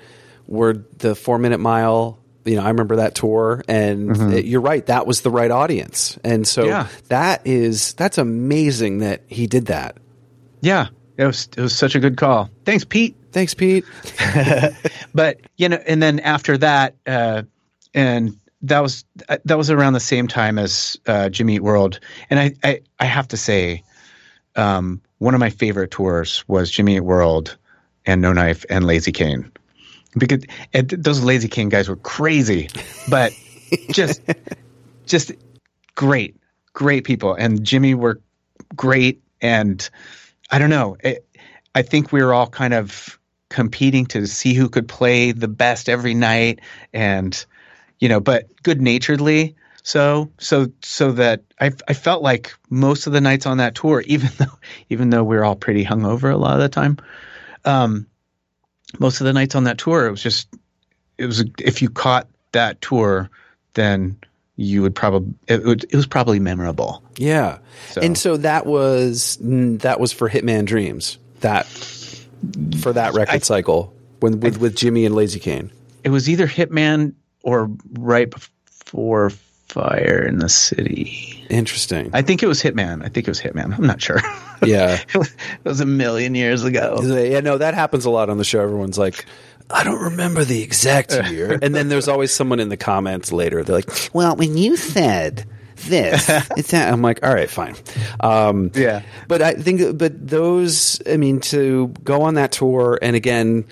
were the Four Minute Mile. You know, I remember that tour, and it- you're right. That was the right audience, and so Mm-hmm. Yeah. that is that's amazing that he did that. yeah it was it was such a good call. Thanks pete. Thanks, Pete. (laughs) (laughs) but you know and then after that uh and that was that was around the same time as uh jimmy Eat world. And I, I i have to say um one of my favorite tours was jimmy Eat world and no knife and Lazycain because those Lazycain guys were crazy but (laughs) just just great great people. And jimmy were great and i don't know. It, i think we were all kind of competing to see who could play the best every night and you know but good naturedly so so so that I, I felt like most of the nights on that tour (laughs) even though even though we were all pretty hungover a lot of the time um most of the nights on that tour it was just it was if you caught that tour then you would probably it, would, it was probably memorable Yeah, So- and so that was that was for Hitman Dreams. That for that record cycle when with with Jimmy and Lazycain. it was either Hitman or right before Fire in the City. Interesting. I think it was Hitman. I think it was Hitman. I'm not sure. yeah. (laughs) it was a million years ago. Yeah, no, that happens a lot on the show. Everyone's like, I don't remember the exact (laughs) year. and then there's always someone in the comments later. They're like, well, when you said this, (laughs) it's that. I'm like, all right, fine. Um, Yeah. But I think, but those, I mean, to go on that tour and again,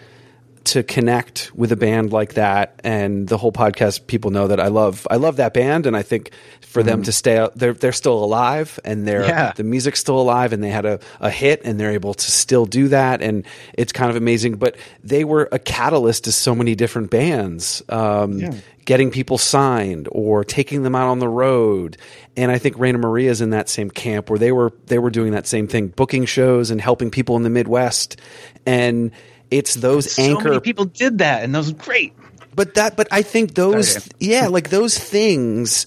to connect with a band like that and the whole podcast people know that I love I love that band. And I think for them to stay out they're they're still alive and they're Yeah. the music's still alive and they had a, a hit and they're able to still do that. And it's kind of amazing but they were a catalyst to so many different bands um, getting people signed or taking them out on the road. And I think Rainer Maria is in that same camp where they were they were doing that same thing booking shows and helping people in the Midwest. And it's those So anchor many people did that, and those great. but that but i think those yeah like those things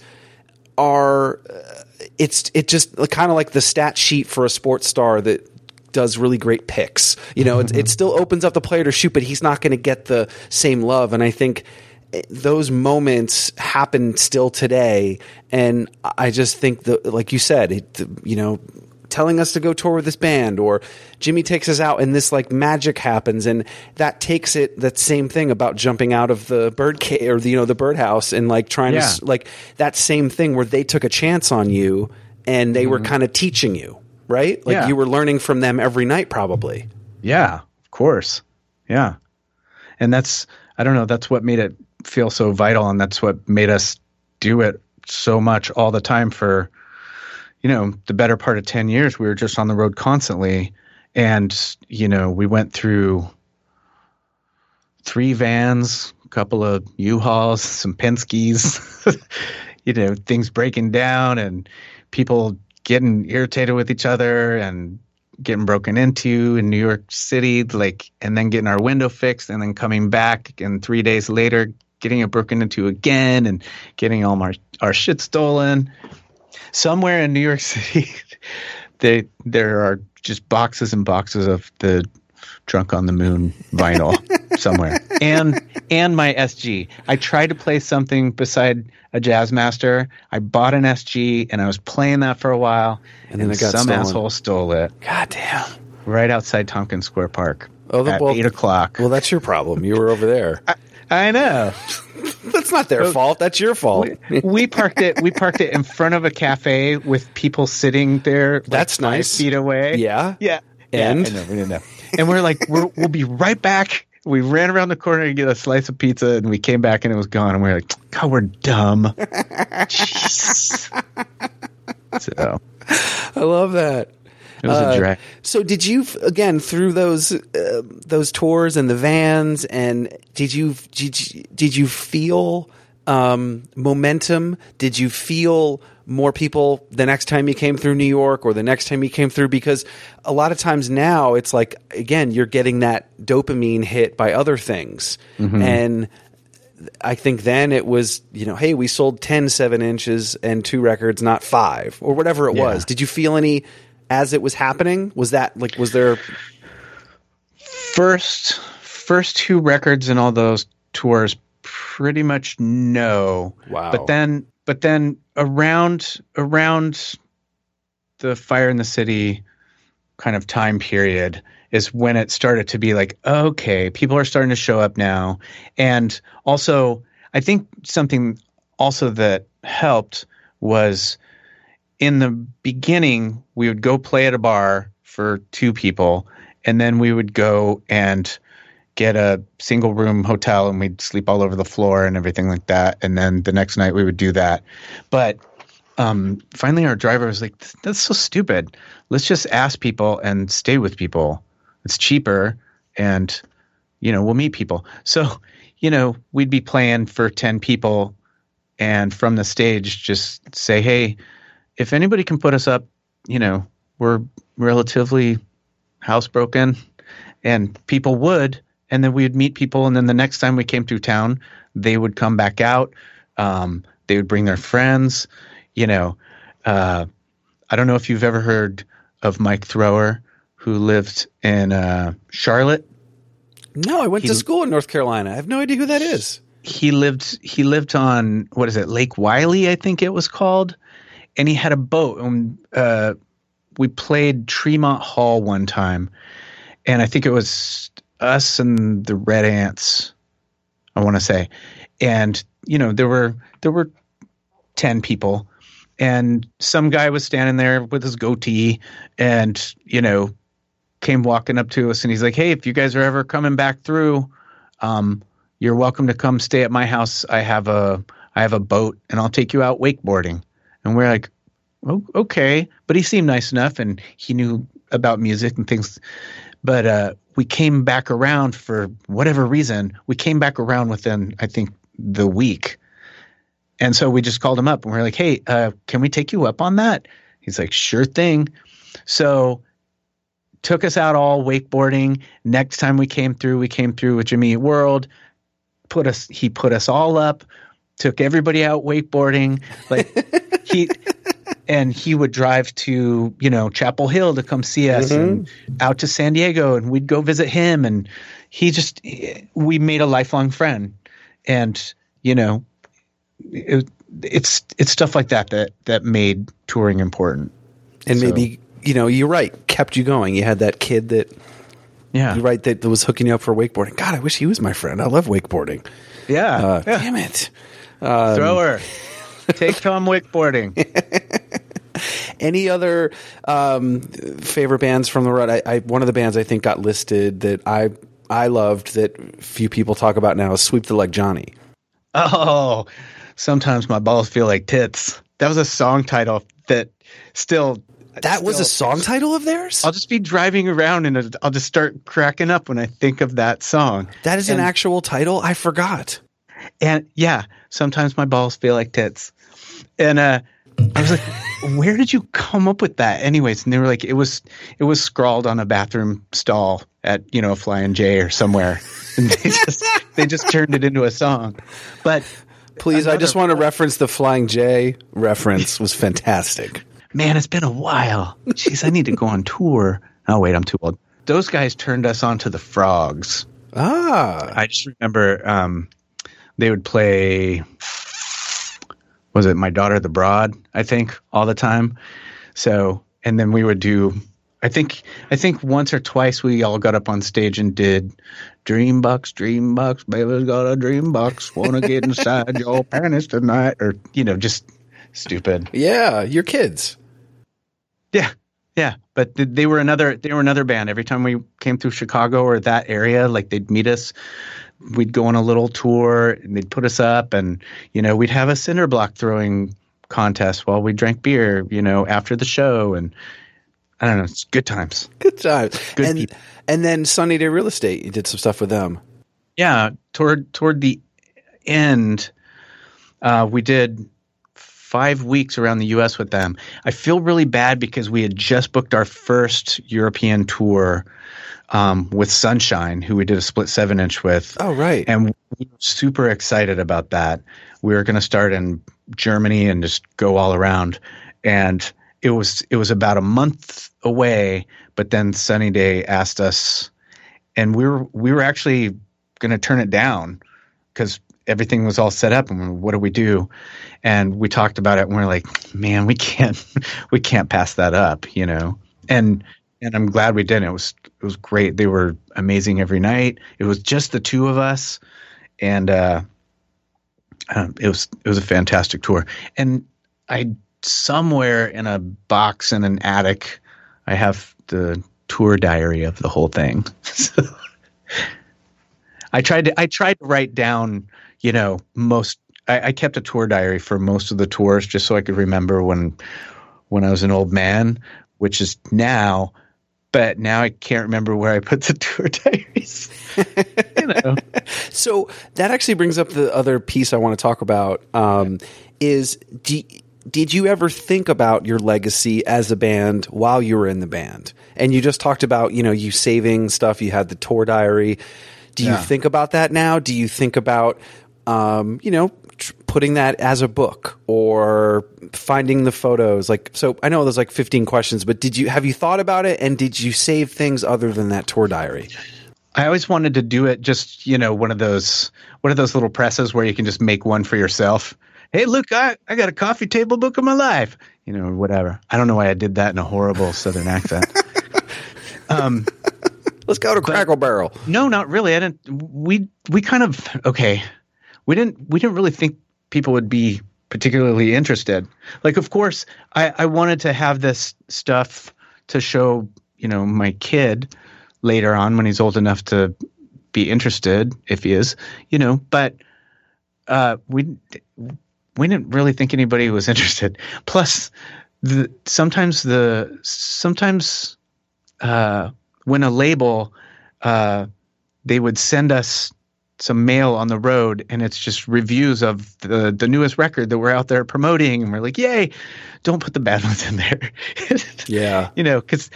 are uh, it's it just kind of like the stat sheet for a sports star that does really great picks. You know it, it still opens up the player to shoot but he's not going to get the same love. And i think eh, those moments happen still today. And i just think that like you said it you know telling us to go tour with this band or Jimmy takes us out and this like magic happens and that takes it that same thing about jumping out of the bird cage or the, you know the birdhouse and like trying to Yeah. s- like that same thing where they took a chance on you and they were mm-hmm. kind of teaching you right like Yeah. you were learning from them every night probably Yeah, of course. Yeah. And that's I don't know, that's what made it feel so vital and that's what made us do it so much all the time for you know, the better part of 10 years we were just on the road constantly and you know, we went through three vans, a couple of U-Hauls, (laughs) some Penske's, (laughs) you know, things breaking down and people getting irritated with each other and getting broken into in New York City, like, and then getting our window fixed and then coming back and three days later getting it broken into again and getting all our, our shit stolen. Somewhere in New York (laughs) City, they, there are just boxes and boxes of the Drunk on the Moon vinyl (laughs) somewhere, and and my SG. I tried to play something beside a Jazzmaster. I bought an SG and I was playing that for a while, And got some stolen. asshole stole it god damn right outside Tompkins Square Park Oh, the- at well- eight o'clock. well that's your problem you were over there I know. (laughs) that's not their fault that's your fault We, we parked it. We parked it in front of a cafe with people sitting there. Like That's five nice. Feet away. Yeah? Yeah. And? yeah, we didn't know. And we're like, we're, we'll be right back. We ran around the corner to get a slice of pizza, and we came back and it was gone. And we are like, God, we're dumb. (laughs) Jeez. so i love that it was Uh, a drag. So did you again through those uh, those tours and the vans and did you did you, did you feel um, momentum? Did you feel more people the next time you came through New York or the next time you came through? Because a lot of times now it's like again you're getting that dopamine hit by other things and. I think then it was, you know, hey, we sold 10 seven inches and two records, not five, or whatever it Yeah. was. Did you feel any as it was happening? Was that like, was there, first first two records in all those tours pretty much no Wow. but then but then around around the fire in the city kind of time period is when it started to be like okay people are starting to show up now and also i think something also that helped was in the beginning we would go play at a bar for two people and then we would go and get a single room hotel and we'd sleep all over the floor and everything like that and then the next night we would do that. But um, finally our driver was like that's so stupid. Let's just ask people and stay with people. It's cheaper and you know we'll meet people. So you know we'd be playing for 10 people and from the stage just say hey if anybody can put us up you know we're relatively housebroken and people would and then we would meet people and then the next time we came through town they would come back out um, they would bring their friends you know uh, i don't know if you've ever heard of mike thrower who lived in uh, charlotte no, I went to school in North Carolina. I have no idea who that is. he lived he lived on what is it Lake Wylie I think it was called, and he had a boat and uh, we played Tremont Hall one time, and I think it was us and the Red Ants, I want to say, and you know there were there were ten people, and some guy was standing there with his goatee, and you know came walking up to us and he's like, "Hey, if you guys are ever coming back through, um, you're welcome to come stay at my house. I have a I have a boat and I'll take you out wakeboarding." And we're like, oh, "Okay," but he seemed nice enough and he knew about music and things. But uh, we came back around for whatever reason. We came back around within I think the week. And so we just called him up and we are like, "Hey, uh, can we take you up on that?" He's like, "Sure thing." So took us out all wakeboarding. Next time we came through, we came through with Jimmy World. Put us, he put us all up. Took everybody out wakeboarding. Like (laughs) he, and he would drive to you know Chapel Hill to come see us, and out to San Diego, and we'd go visit him. And he just, we made a lifelong friend. And you know, it, it's it's stuff like that that that made touring important. And So- maybe you know you're right, kept you going. You had that kid that Yeah, you're right that was hooking you up for wakeboarding. God, I wish he was my friend. I love wakeboarding. Yeah, Uh, yeah. Damn it. Thrower. Take Tom (laughs) wakeboarding. Any other um, favorite bands from the road? I, I one of the bands I think got listed that I I loved that few people talk about now is Sweep the Leg Johnny. Oh, sometimes my balls feel like tits. That was a song title that still. That was a song title of theirs. I'll just be driving around and I'll just start cracking up when I think of that song. That is an actual title. I forgot. And yeah, sometimes my balls feel like tits. And uh, I was like, (laughs) where did you come up with that? Anyways, and they were like, it was it was scrawled on a bathroom stall at you know Flying J or somewhere, and they (laughs) just they just turned it into a song. But Please, I just want to reference the Flying J reference was fantastic. (laughs) man, it's been a while. Jeez, I need to go on tour. Oh wait, I'm too old. Those guys turned us on to the Frogs. Ah, I just remember um, they would play. Was it my daughter the broad? I think all the time. So and then we would do. I think I think once or twice we all got up on stage and did Dream Box, Dream Box, baby's got a dream box, wanna get inside your (laughs) panties tonight, or you know, just stupid. yeah, your kids. Yeah, yeah. But they were another they were another band. Every time we came through Chicago or that area, like they'd meet us. We'd go on a little tour and they'd put us up, and you know we'd have a cinder block throwing contest while we drank beer. You know after the show, and I don't know, it's good times. Good times Good and people. and then Sunny Day Real Estate, you did some stuff with them. Yeah, toward toward the end, uh, we did five weeks around the U.S. with them. I feel really bad because we had just booked our first European tour um, with Sunshine, who we did a split seven inch with, Oh, right. and we were super excited about that. We were going to start in Germany and just go all around, and it was it was about a month away. But then Sunny Day asked us, and we were we were actually going to turn it down because everything was all set up. And what do we do? And we talked about it, and we are like, man, we can't (laughs) we can't pass that up, you know. And and I'm glad we didn't. It was it was great. They were amazing every night. It was just the two of us, and uh, um, it was it was a fantastic tour. And I somewhere in a box in an attic, I have the tour diary of the whole thing. So, (laughs) I tried to I tried to write down, you know, most. I, I kept a tour diary for most of the tours just so I could remember when when I was an old man, which is now. But now I can't remember where I put the tour (laughs) diaries. you know. (laughs) So that actually brings up the other piece I want to talk about. Um, is do, did you ever think about your legacy as a band while you were in the band? And you just talked about you know you saving stuff. You had the tour diary. Do you Yeah. think about that now? Do you think about um, you know tr- putting that as a book or finding the photos? Like so, I know there's like 15 questions, but did you have you thought about it? And did you save things other than that tour diary? I always wanted to do it just, you know, one of those one of those little presses where you can just make one for yourself. Hey, look, I, I got a coffee table book of my life, you know, whatever. I don't know why I did that in a horrible southern accent. (laughs) um, Let's go to Crackle Barrel. no, not really. I didn't. We we kind of okay. We didn't we didn't really think people would be particularly interested. Like, of course, I I wanted to have this stuff to show you know my kid later on when he's old enough to be interested if he is, you know. But uh, we we didn't really think anybody was (laughs) interested. Plus, the sometimes the sometimes uh, when a label uh, they would send us some mail on the road and it's just reviews of the the newest record that we're out there promoting and we're like yay don't put the bad (laughs) ones in there. (laughs) Yeah. you know because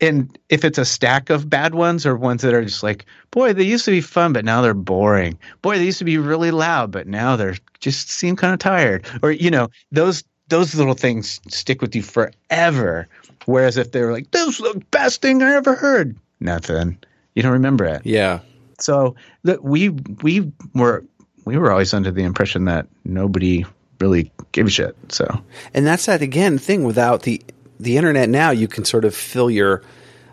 and if it's a stack of bad ones or ones that are just like boy they used to be fun but now they're boring. Boy they used to be really loud but now they're just seem kind of tired. Or you know those those little things stick with you forever whereas if they were like this is the best thing i ever heard nothing. You don't remember it. Yeah. So that we we were we were always under the impression that nobody really gave a shit so And that's that again thing without the the internet now you can sort of fill your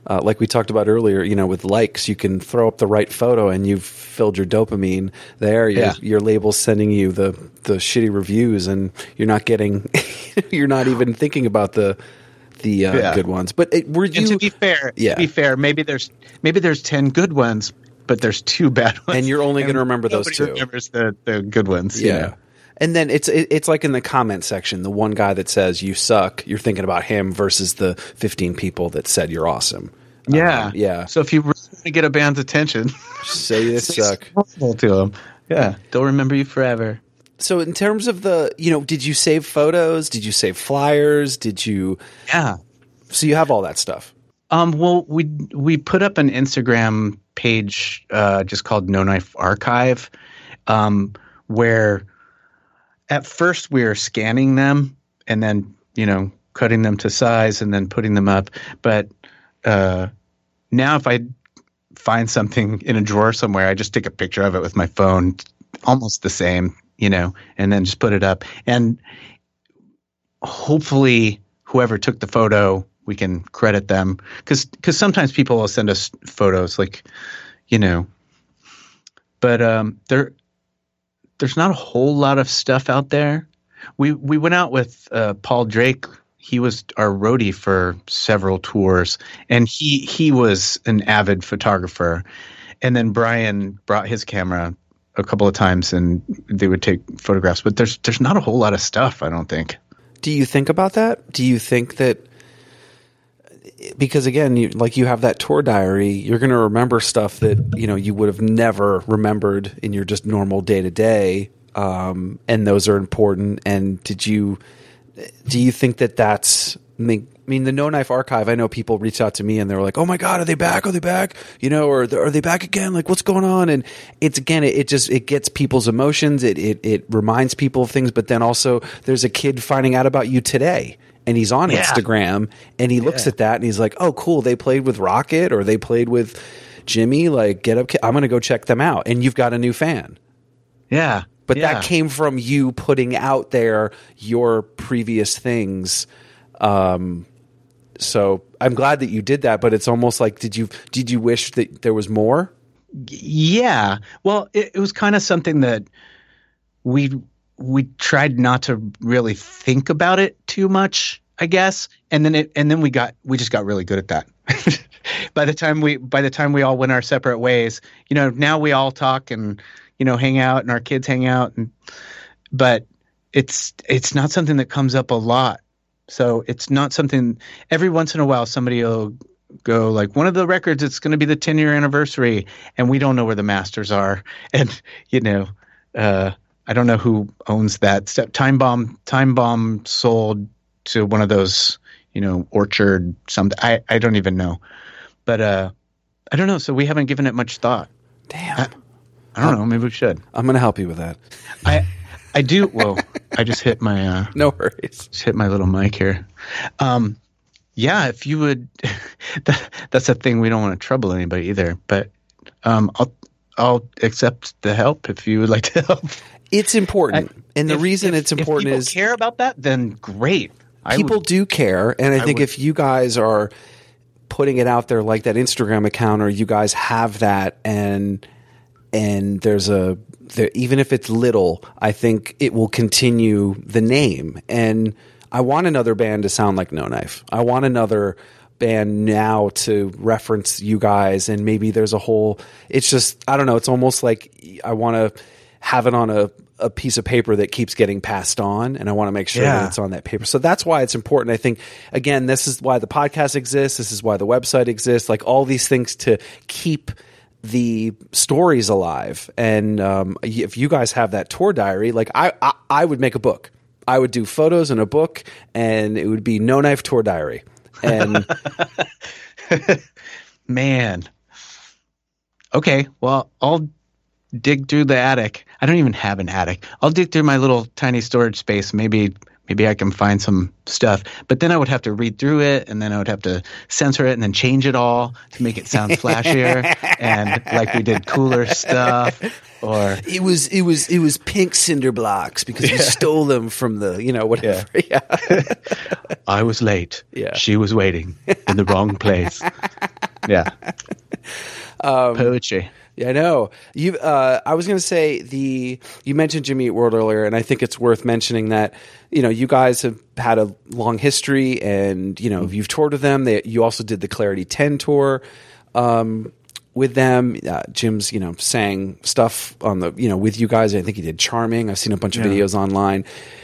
uh, like we talked about earlier, you know, with likes, you can throw up the right photo and you've filled your dopamine there. Your, Yeah. your label's sending you the, the shitty reviews and you're not getting, (laughs) you're not even thinking about the, the uh, Yeah. good ones. But it, were And to be fair, Yeah. to be fair, maybe there's maybe there's ten good ones, but there's two bad ones, And you're only gonna remember those two. Remembers the the good ones. you yeah. And then it's it, it's like in the comment section, the one guy that says you suck, you're thinking about him versus the 15 people that said you're awesome. yeah, Um, yeah. So if you really want to get a band's attention, (laughs) Say you (laughs) suck. to them. Yeah, they'll remember you forever. So in terms of the, you know, did you save photos? Did you save flyers? Did you? Yeah. So you have all that stuff. Um, well, we we put up an Instagram page uh, just called No Knife Archive, um, where at first we were scanning them and then you know cutting them to size and then putting them up. But uh, now, if I find something in a drawer somewhere, I just take a picture of it with my phone, almost the same, you know, and then just put it up. And hopefully, whoever took the photo, we can credit them because because sometimes people will send us photos like, you know, but um, there there's not a whole lot of stuff out there. We we went out with uh, Paul Drake. He was our roadie for several tours, and he he was an avid photographer. And then Brian brought his camera a couple of times, and they would take photographs. But there's there's not a whole lot of stuff. I don't think. Do you think about that? Do you think that because again, you, like you have that tour diary, you're going to remember stuff that you know you would have never remembered in your just normal day to day, and those are important. And did you do you think that that's? I mean, the No Knife Archive. I know people reach out to me and they're like, "Oh my god, are they back? Are they back? You know, or are they back again? Like, what's going on?" And it's again, it, it just it gets people's emotions. It, it it reminds people of things, but then also there's a kid finding out about you today, and he's on Yeah. Instagram, and he looks at that and he's like, "Oh, cool, they played with Rocket or they played with Jimmy. Like, get up, I'm going to go check them out." And you've got a new fan. Yeah, But yeah. that came from you putting out there your previous things. Um, so I'm glad that you did that. But it's almost like did you did you wish that there was more? Yeah. Well, it, it was kind of something that we we tried not to really think about it too much, I guess. And then it and then we got we just got really good at that. (laughs) by the time we by the time we all went our separate ways, you know, now we all talk and you know hang out and our kids hang out and but it's it's not something that comes up a lot. So it's not something every once in a while somebody will go like one of the records it's going to be the 10 year anniversary and we don't know where the masters are (laughs) and you know uh I don't know who owns that step time bomb time bomb sold to one of those you know orchard something I I don't even know but uh I don't know so we haven't given it much thought Damn, I don't know maybe we should I'm going to help you with that. I I do whoa I just hit my uh (laughs) No worries. just hit my little mic here. Um, yeah, if you would, (laughs) that, that's a thing we don't want to trouble anybody either. But um, I'll I'll accept the help if you would like to help. It's important, and the If- reason if- it's important if people is care about that. Then great. I people would- do care, and I, think would- if you guys are putting it out there like that Instagram account, or you guys have that, and and there's a there, even if it's little, I think it will continue the name. And I want another band to sound like No Knife. I want another band now to reference you guys, and maybe there's a whole. It's just I don't know. It's almost like I want to have it on a a piece of paper that keeps getting passed on and I want to make sure that it's on that paper. So that's why it's important. I think again, this is why the podcast exists. This is why the website exists. Like all these things to keep the stories alive. And um, if you guys have that tour diary, like I, I, I would make a book. I would do photos in a book, and it would be No Knife Tour Diary. And (laughs) man. Okay, well, I'll dig through the attic. I don't even have an attic. I'll dig through my little tiny storage space. Maybe maybe I can find some stuff. But then I would have to read through it and then I would have to censor it and then change it all to make it sound flashier (laughs) and like we did cooler stuff or it was it was it was pink cinder blocks because you stole them from the you know whatever. (laughs) Yeah. I was late. Yeah. She was waiting in the wrong place. (laughs) Yeah. Um, Poetry. Yeah, I know. You, uh, I was going to say the you mentioned Jimmy Eat World earlier, and I think it's worth mentioning that you know you guys have had a long history, and you know you've toured with them. They, you also did the Clarity Ten tour um, with them. Uh, Jim's you know sang stuff on the you know with you guys. I think he did Charming. I've seen a bunch of videos online.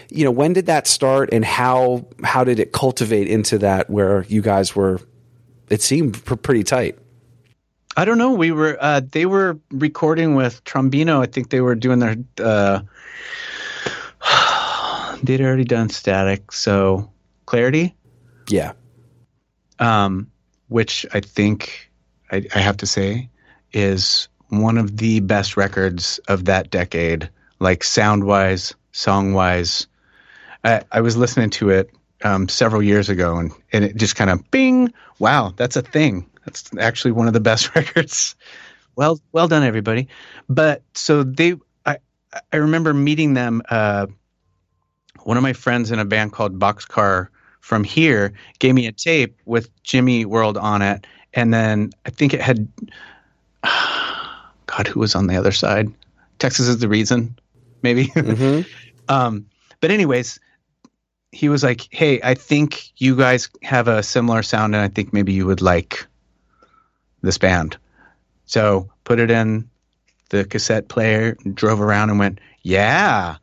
You know, when did that start, and how how did it cultivate into that where you guys were? It seemed pr- pretty tight. I don't know. We were uh, they were recording with Trombino. I think they were doing their uh, (sighs) they'd already done Static, so Clarity, Yeah. um, which I think I, I have to say is one of the best records of that decade, like sound wise, song wise. I, I was listening to it um, several years ago, and, and it just kind of bing, wow, that's a thing. That's actually one of the best (laughs) records. Well, well done, everybody. But so they, I, I remember meeting them. Uh, one of my friends in a band called Boxcar from here gave me a tape with Jimmy World on it, and then I think it had, (sighs) God, who was on the other side? Texas is the reason, maybe. (laughs) um, but anyways, he was like, "Hey, I think you guys have a similar sound, and I think maybe you would like this band." So put it in the cassette player, drove around, and went, "Yeah."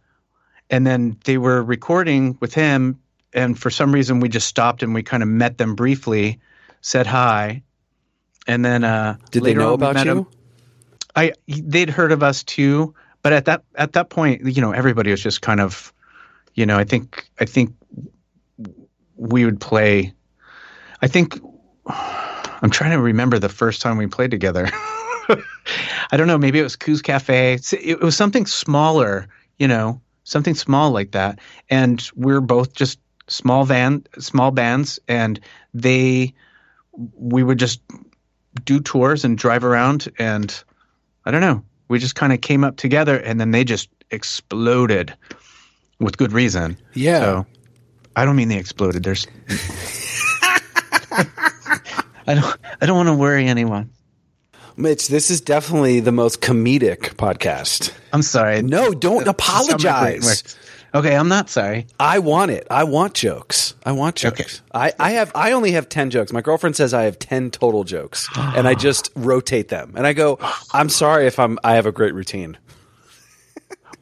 And then they were recording with him, and for some reason we just stopped and we kind of met them briefly, said hi, and then uh, Did they know about you? Him. I, they'd heard of us too, but at that at that point, you know, everybody was just kind of, you know, I think I think we would play. I think I'm trying to remember the first time we played together. (laughs) I don't know. Maybe it was Coos Cafe. It was something smaller, you know, something small like that. And we're both just small van, small bands, and they, we would just do tours and drive around, and I don't know. We just kind of came up together, and then they just exploded, with good reason. Yeah. So, I don't mean they exploded. There's. (laughs) I don't. I don't want to worry anyone. Mitch, this is definitely the most comedic podcast. I'm sorry. No, don't That's how my brain apologize. Okay, I'm not sorry. I want it. I want jokes. I want jokes. Okay. I, I have I only have ten jokes. My girlfriend says I have ten total jokes. and I just rotate them. And I go, I'm sorry if I'm I have a great routine.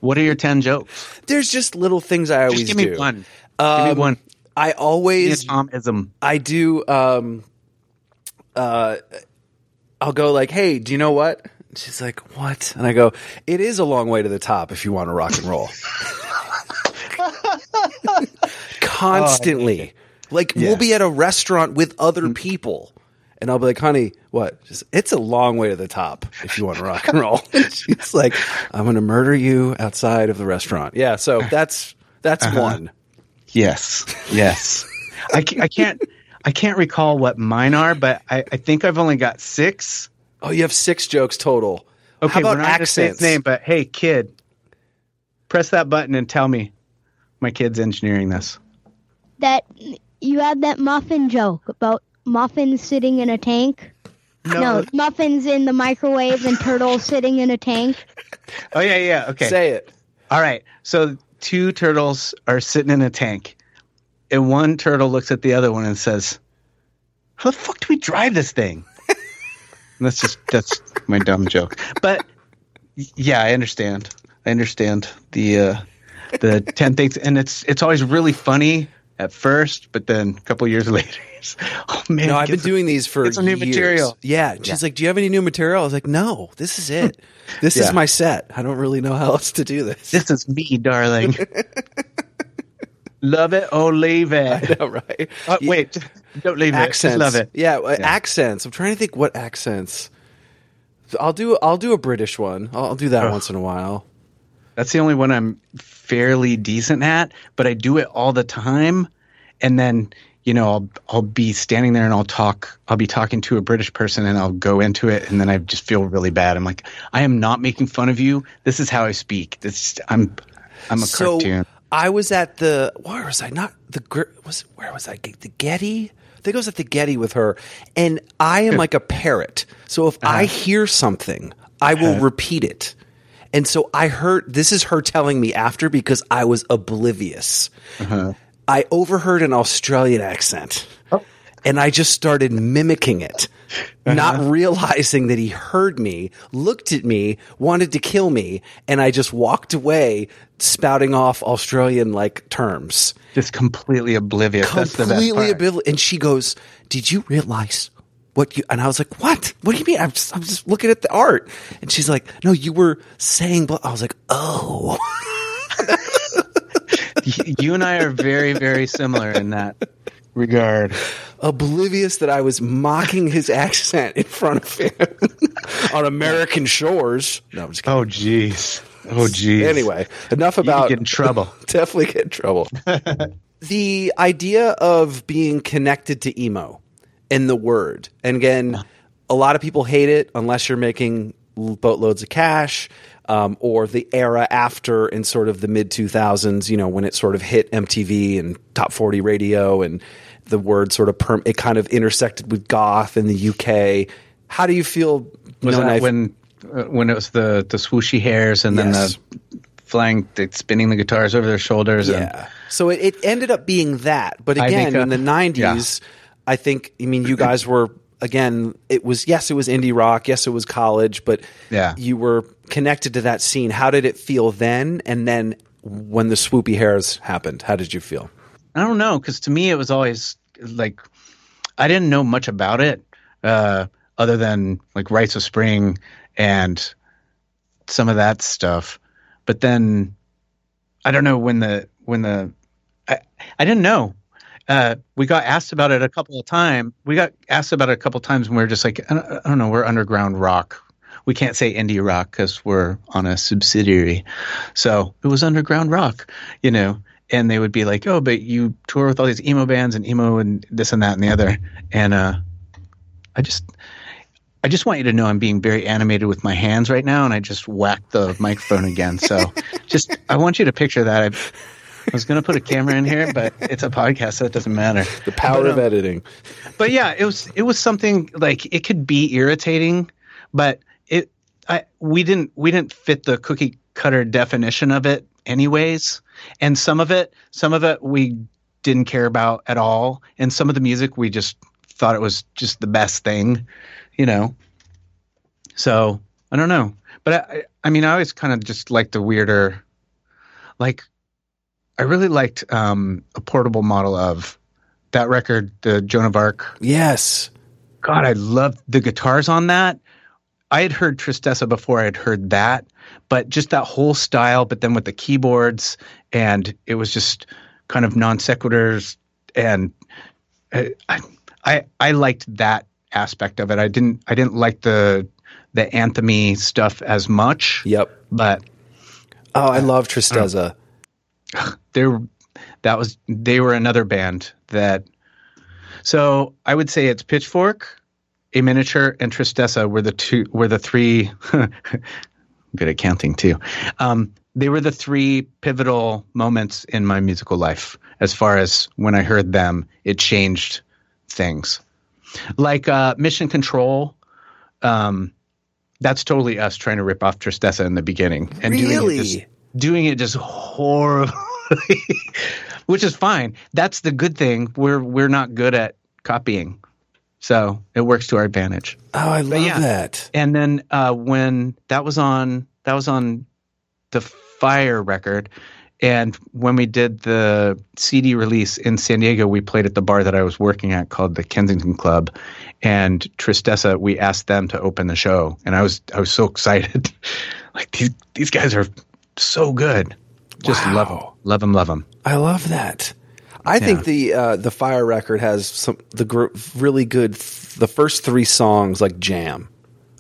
What are your ten jokes? There's just little things I always Just give me do. one. Um, give me one. I always Tomism. I do um uh I'll go like, "Hey, do you know what?" And She's like, "What?" And I go, "It is a long way to the top if you want to rock and roll." (laughs) Constantly. like we'll be at a restaurant with other people and I'll be like, "Honey, what?" She's, "It's a long way to the top if you want to rock and roll." (laughs) She's like, "I'm going to murder you outside of the restaurant." Yeah, so that's that's one. Yes. Yes. I, I can't. I can't recall what mine are, but I, I think I've only got six. Oh, you have six jokes total. Okay, How about we're not gonna accents? name, but hey, kid, press that button and tell me my kid's engineering this. That you had that muffin joke about muffins sitting in a tank. No, muffins in the microwave and turtles sitting in a tank. Oh yeah, yeah. Okay. Say it. All right. So two turtles are sitting in a tank, and one turtle looks at the other one and says, "How the fuck do we drive this thing?" and (laughs) that's just that's my dumb joke. But yeah, I understand. I understand the uh, the ten things, and it's it's always really funny at first, but then a couple years (laughs) later, oh man, No, I've been some- doing these for some new years. material. Yeah. and She's like, "Do you have any new material?" I was like, "No, this is it. This is my set. I don't really know how else to do this." This is me, darling. (laughs) Love it or leave it. All right. Uh, wait, don't leave accents. it. Just love it. Yeah, uh, accents. I'm trying to think what accents. I'll do. I'll do a British one. I'll, I'll do that Ugh. once in a while. That's the only one I'm fairly decent at, but I do it all the time. And then, you know, I'll I'll be standing there and I'll talk I'll be talking to a British person and I'll go into it and then I just feel really bad. I'm like, I am not making fun of you. This is how I speak. This I'm I'm a so cartoon. I was at the where was I? Not the was where was I? The Getty. I think I was at the Getty with her, and I am like a parrot. So if I uh-huh. hear something, I will uh-huh. repeat it. And so I heard this is her telling me after because I was oblivious. Uh-huh. I overheard an Australian accent. Oh. And I just started mimicking it, not realizing that he heard me, looked at me, wanted to kill me, and I just walked away spouting off Australian like terms. Just completely oblivious. That's the best Completely part. And she goes, Did you realize what you and I was like, What? What do you mean? I'm just I'm just looking at the art. And she's like, No, you were saying blah. I was like, Oh. (laughs) You and I are very, very similar in that regard. Oblivious that I was mocking his accent in front of him (laughs) on American shores. No, I'm just kidding. Oh jeez. Oh geez. Anyway, enough you about get in trouble. (laughs) definitely get in trouble. (laughs) the idea of being connected to emo and the word, and again, a lot of people hate it unless you're making boatloads of cash. Um, or the era after in sort of the mid 2000s, you know, when it sort of hit MTV and top 40 radio and the word sort of perm, it kind of intersected with goth in the UK. How do you feel? Was No that Knife- when when it was the the swooshy hairs and then Yes. the flying, the, spinning the guitars over their shoulders? And, Yeah. So it, it ended up being that. But again, think, uh, in the 90s, I think, I mean, you guys were, again, it was, yes, it was indie rock. Yes, it was college, but Yeah. you were connected to that scene. How did it feel then? And then when the swoopy hairs happened, how did you feel? I don't know because to me it was always like I didn't know much about it uh, other than like Rites of Spring and some of that stuff. But then I don't know when the when the I I didn't know. Uh, we got asked about it a couple of times. We got asked about it a couple of times, and we are just like, I don't, I don't know, we're underground rock. We can't say indie rock because we're on a subsidiary. So it was underground rock, you know. And they would be like, "Oh, but you tour with all these emo bands and emo and this and that and the other." And uh, I just, I just want you to know I'm being very animated with my hands right now, and I just whacked the microphone again. So, (laughs) just I want you to picture that. I, I was going to put a camera in here, but it's a podcast, so it doesn't matter. The power But, of um, editing. but yeah, it was it was something like it could be irritating, but it I we didn't we didn't fit the cookie cutter definition of it anyways. And some of it some of it we didn't care about at all, and some of the music we just thought it was just the best thing, you know. So I don't know, but I I mean I always kind of just like the weirder, like I really liked um, a portable model of that record, the Joan of Arc. Yes. God, I loved the guitars on that. I had heard Tristeza before I had heard that, but just that whole style, but then with the keyboards, and it was just kind of non sequiturs, and I, I, I, I liked that aspect of it. I didn't, I didn't like the the anthemy stuff as much, Yep. but Oh, I love Tristeza. there that was they were another band that So I would say it's Pitchfork, A Miniature, and Tristeza were the two were the three. (laughs) good at counting too. Um, they were the three pivotal moments in my musical life. As far as when I heard them, it changed things. Like uh, Mission Control. Um, that's totally us trying to rip off Tristeza in the beginning and Really? doing it just, doing it just horribly, (laughs) which is fine. That's the good thing. We're we're not good at copying, so it works to our advantage. Oh, I love yeah. that. And then uh, when that was on that was on the Fire record, and when we did the CD release in San Diego, we played at the bar that I was working at called the Kensington Club, and Tristeza. We asked them to open the show, and I was I was so excited. (laughs) like these these guys are so good. Just Wow. love them, love them, love them. I love that. I think the uh, the Fire record has some the gr- really good the first three songs like jam,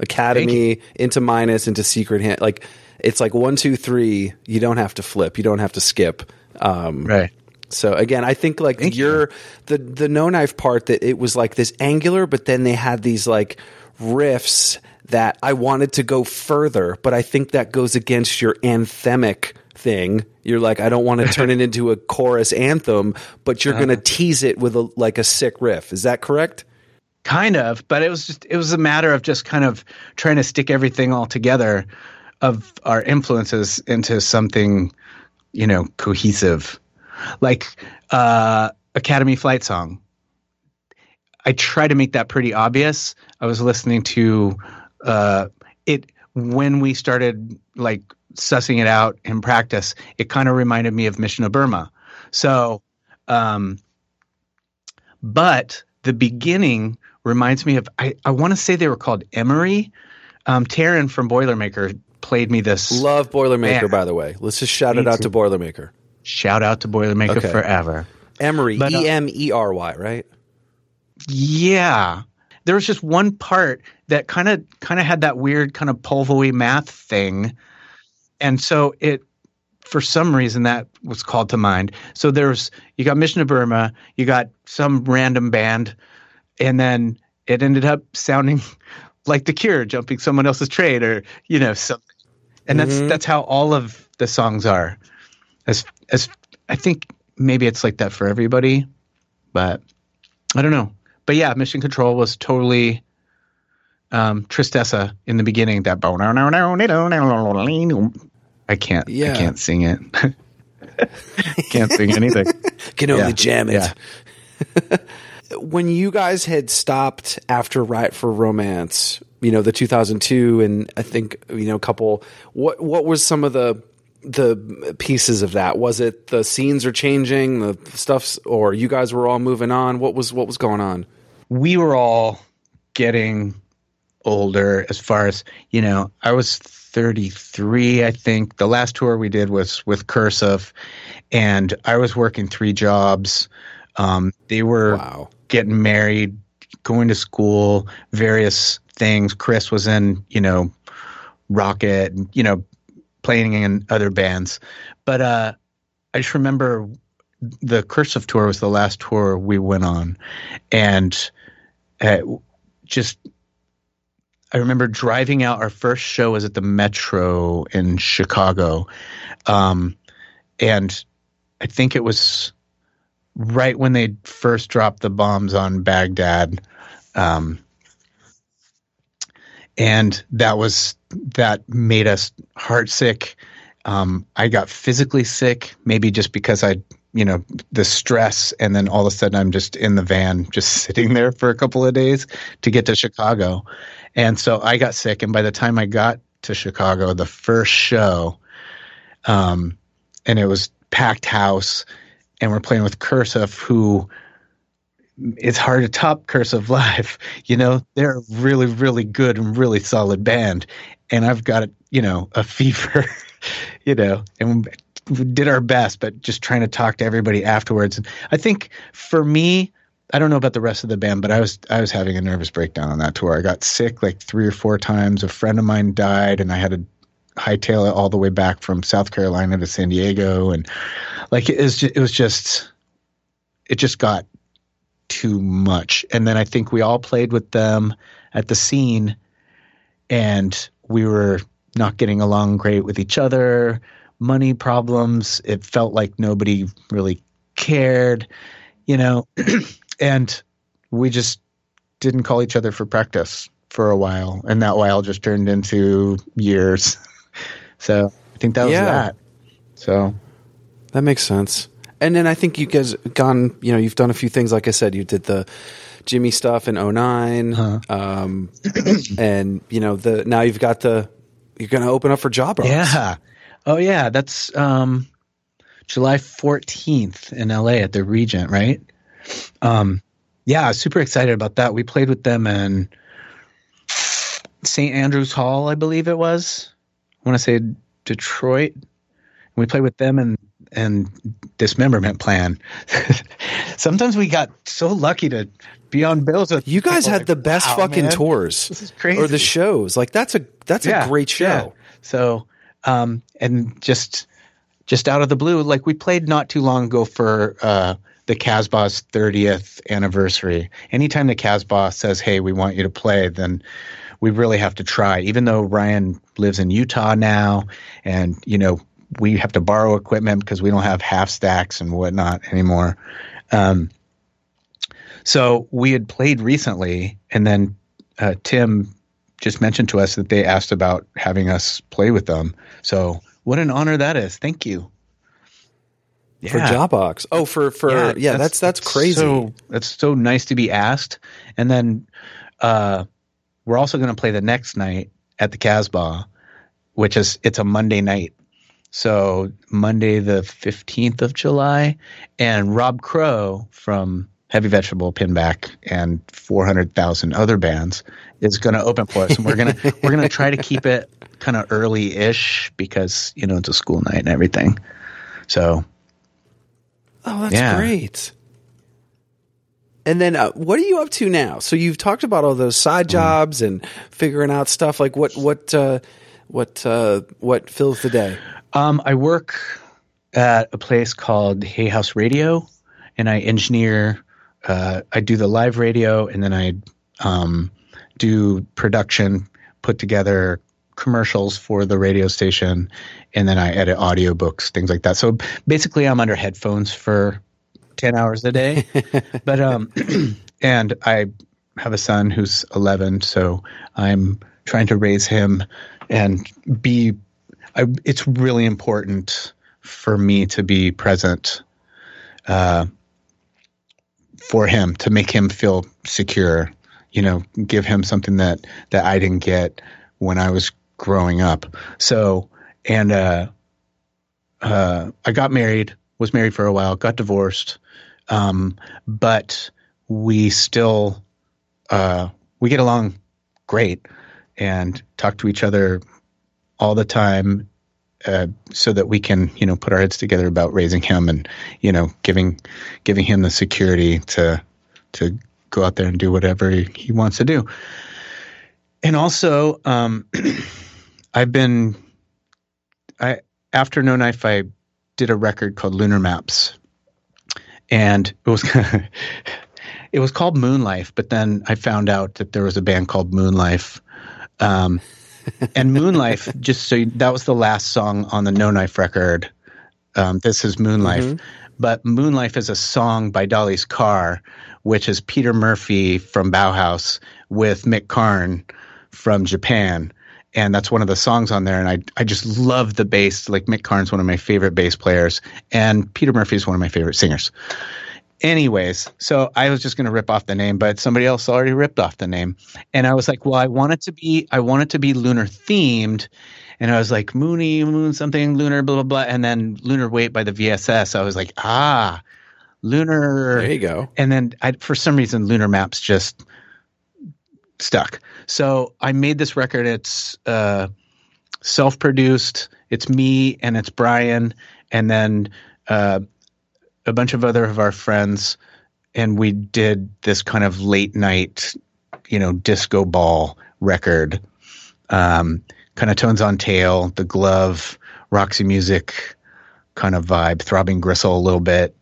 Academy into minus into Secret Hand like it's like one two three. You don't have to flip. You don't have to skip. Um, Right. So again, I think like Thank your the the no knife part that it was like this angular, but then they had these like riffs that I wanted to go further, but I think that goes against your anthemic thing. You're like, I don't want to (laughs) turn it into a chorus anthem, but you're going to tease it with a like a sick riff. Is that correct? kind of but it was just it was a matter of just kind of trying to stick everything all together of our influences into something you know cohesive. Like uh academy flight song. I try to make that pretty obvious. I was listening to uh it when we started like sussing it out in practice it kind of reminded me of mission of burma. So um but the beginning reminds me of I, I want to say they were called Emery. Um, Taryn from Boilermaker played me this. Love Boilermaker, Man. by the way. Let's just shout Me it out too. to Boilermaker. Shout out to Boilermaker Okay. forever. Emery, uh, E M E R Y, right? Yeah, there was just one part that kind of kind of had that weird kind of polvoy math thing, and so it for some reason that was called to mind. So there's you got Mission to Burma, you got some random band, and then it ended up sounding (laughs) like The Cure jumping someone else's train, or you know something. And that's Mhm. that's how all of the songs are. As as I think maybe it's like that for everybody, but I don't know. But yeah, Mission Control was totally um, Tristeza in the beginning. That bow I can't. Yeah. I can't sing it. (laughs) can't sing anything. (laughs) Can only Yeah. jam it. Yeah. (laughs) when you guys had stopped after Riot for Romance, you know, the 2002 and I think, you know, a couple what what was some of the the pieces of that? Was it the scenes are changing, the stuff's or you guys were all moving on? What was what was going on? we were all getting older as far as you know i was 33 i think the last tour we did was with cursive and i was working three jobs um, they were Wow. getting married going to school various things. Chris was in you know rocket you know playing in other bands. But uh i just remember the cursive tour was the last tour we went on. And uh, just I remember driving out. Our first show was at the Metro in Chicago, um, and I think it was right when they first dropped the bombs on Baghdad, um, and that was that made us heartsick. Um, I got physically sick, maybe just because I, you know, the stress, and then all of a sudden I'm just in the van, just (laughs) sitting there for a couple of days to get to Chicago. And so I got sick, and by the time I got to Chicago, the first show, um, and it was packed house, and we're playing with Cursive, who it's hard to top Cursive live. (laughs) You know, they're a really, really good and really solid band, and I've got you know a fever, (laughs) you know, and we did our best, but just trying to talk to everybody afterwards. And I think for me, I don't know about the rest of the band, but I was I was having a nervous breakdown on that tour. I got sick like three or four times. A friend of mine died, and I had to hightail it all the way back from South Carolina to San Diego, and like it was just, it was just it just got too much. And then I think we all played with them at the scene and we were not getting along great with each other, money problems. It felt like nobody really cared, you know, (clears throat) and we just didn't call each other for practice for a while. And that while just turned into years. (laughs) so I think that was yeah. that. So that makes sense. And then I think you guys gone, you know, you've done a few things. Like I said, you did the Jimmy stuff in 9 huh. um, and you know the now you've got the you're going to open up for job Yeah. Oh yeah, that's um, July 14th in LA at the Regent, right? Um, yeah, super excited about that. We played with them in St. Andrews Hall, I believe it was. I want to say Detroit. We played with them and and dismemberment plan. (laughs) Sometimes we got so lucky to be on bills with you guys had like, the best wow, fucking man. tours. This is crazy. Or the shows. Like that's a that's yeah, a great show. Yeah. So um and just just out of the blue, like we played not too long ago for uh the Casbah's 30th anniversary. Anytime the Casbah says, "Hey, we want you to play," then we really have to try. Even though Ryan lives in Utah now, and you know we have to borrow equipment because we don't have half stacks and whatnot anymore. Um, so we had played recently, and then uh, Tim just mentioned to us that they asked about having us play with them. So what an honor that is! Thank you. Yeah. For Jawbox. Oh, for for yeah, yeah that's, that's, that's crazy. So, that's so nice to be asked. And then uh, we're also going to play the next night at the Casbah, which is it's a Monday night so Monday the 15th of July, and Rob Crow from Heavy Vegetable, Pinback, and 400,000 other bands is going to open for us, and we're gonna (laughs) we're gonna try to keep it kind of early-ish because you know it's a school night and everything. So, oh, that's yeah. great. And then, uh, what are you up to now? So you've talked about all those side mm. jobs mm. and figuring out stuff. Like what what uh, what uh, what fills the day? Um, I work at a place called Hay House Radio, and I engineer. Uh, I do the live radio, and then I um, do production, put together commercials for the radio station, and then I edit audiobooks, things like that. So basically, I'm under headphones for ten hours a day. (laughs) but um, (clears throat) and I have a son who's 11, so I'm trying to raise him and be I, it's really important for me to be present uh, for him to make him feel secure. You know, give him something that that I didn't get when I was growing up. So, and uh, uh, I got married, was married for a while, got divorced, um, but we still uh, we get along great and talk to each other all the time uh, so that we can you know put our heads together about raising him and you know giving giving him the security to to go out there and do whatever he, wants to do. And also um, (clears throat) i've been i after no knife i did a record called lunar maps. And it was (laughs) it was called moonlife but then i found out that there was a band called moonlife. Um, and Moonlife, just so you, that was the last song on the No Knife record. Um, this is Moonlife. Mm-hmm. But Moonlife is a song by Dalis Car, which is Peter Murphy from Bauhaus with Mick Karn from Japan. And that's one of the songs on there. And I, I just love the bass. Like Mick Karn's one of my favorite bass players. And Peter Murphy is one of my favorite singers. Anyways, so I was just going to rip off the name, but somebody else already ripped off the name, and I was like, "Well, I want it to be, I want it to be lunar themed," and I was like, "Moony, moon, something, lunar, blah blah blah," and then "Lunar Weight by the VSS. I was like, "Ah, lunar." There you go. And then I, for some reason, lunar maps just stuck. So I made this record. It's uh, self-produced. It's me and it's Brian, and then. Uh, a bunch of other of our friends, and we did this kind of late night, you know, disco ball record. Um, kind of tones on tail, the glove, Roxy music kind of vibe, throbbing gristle a little bit.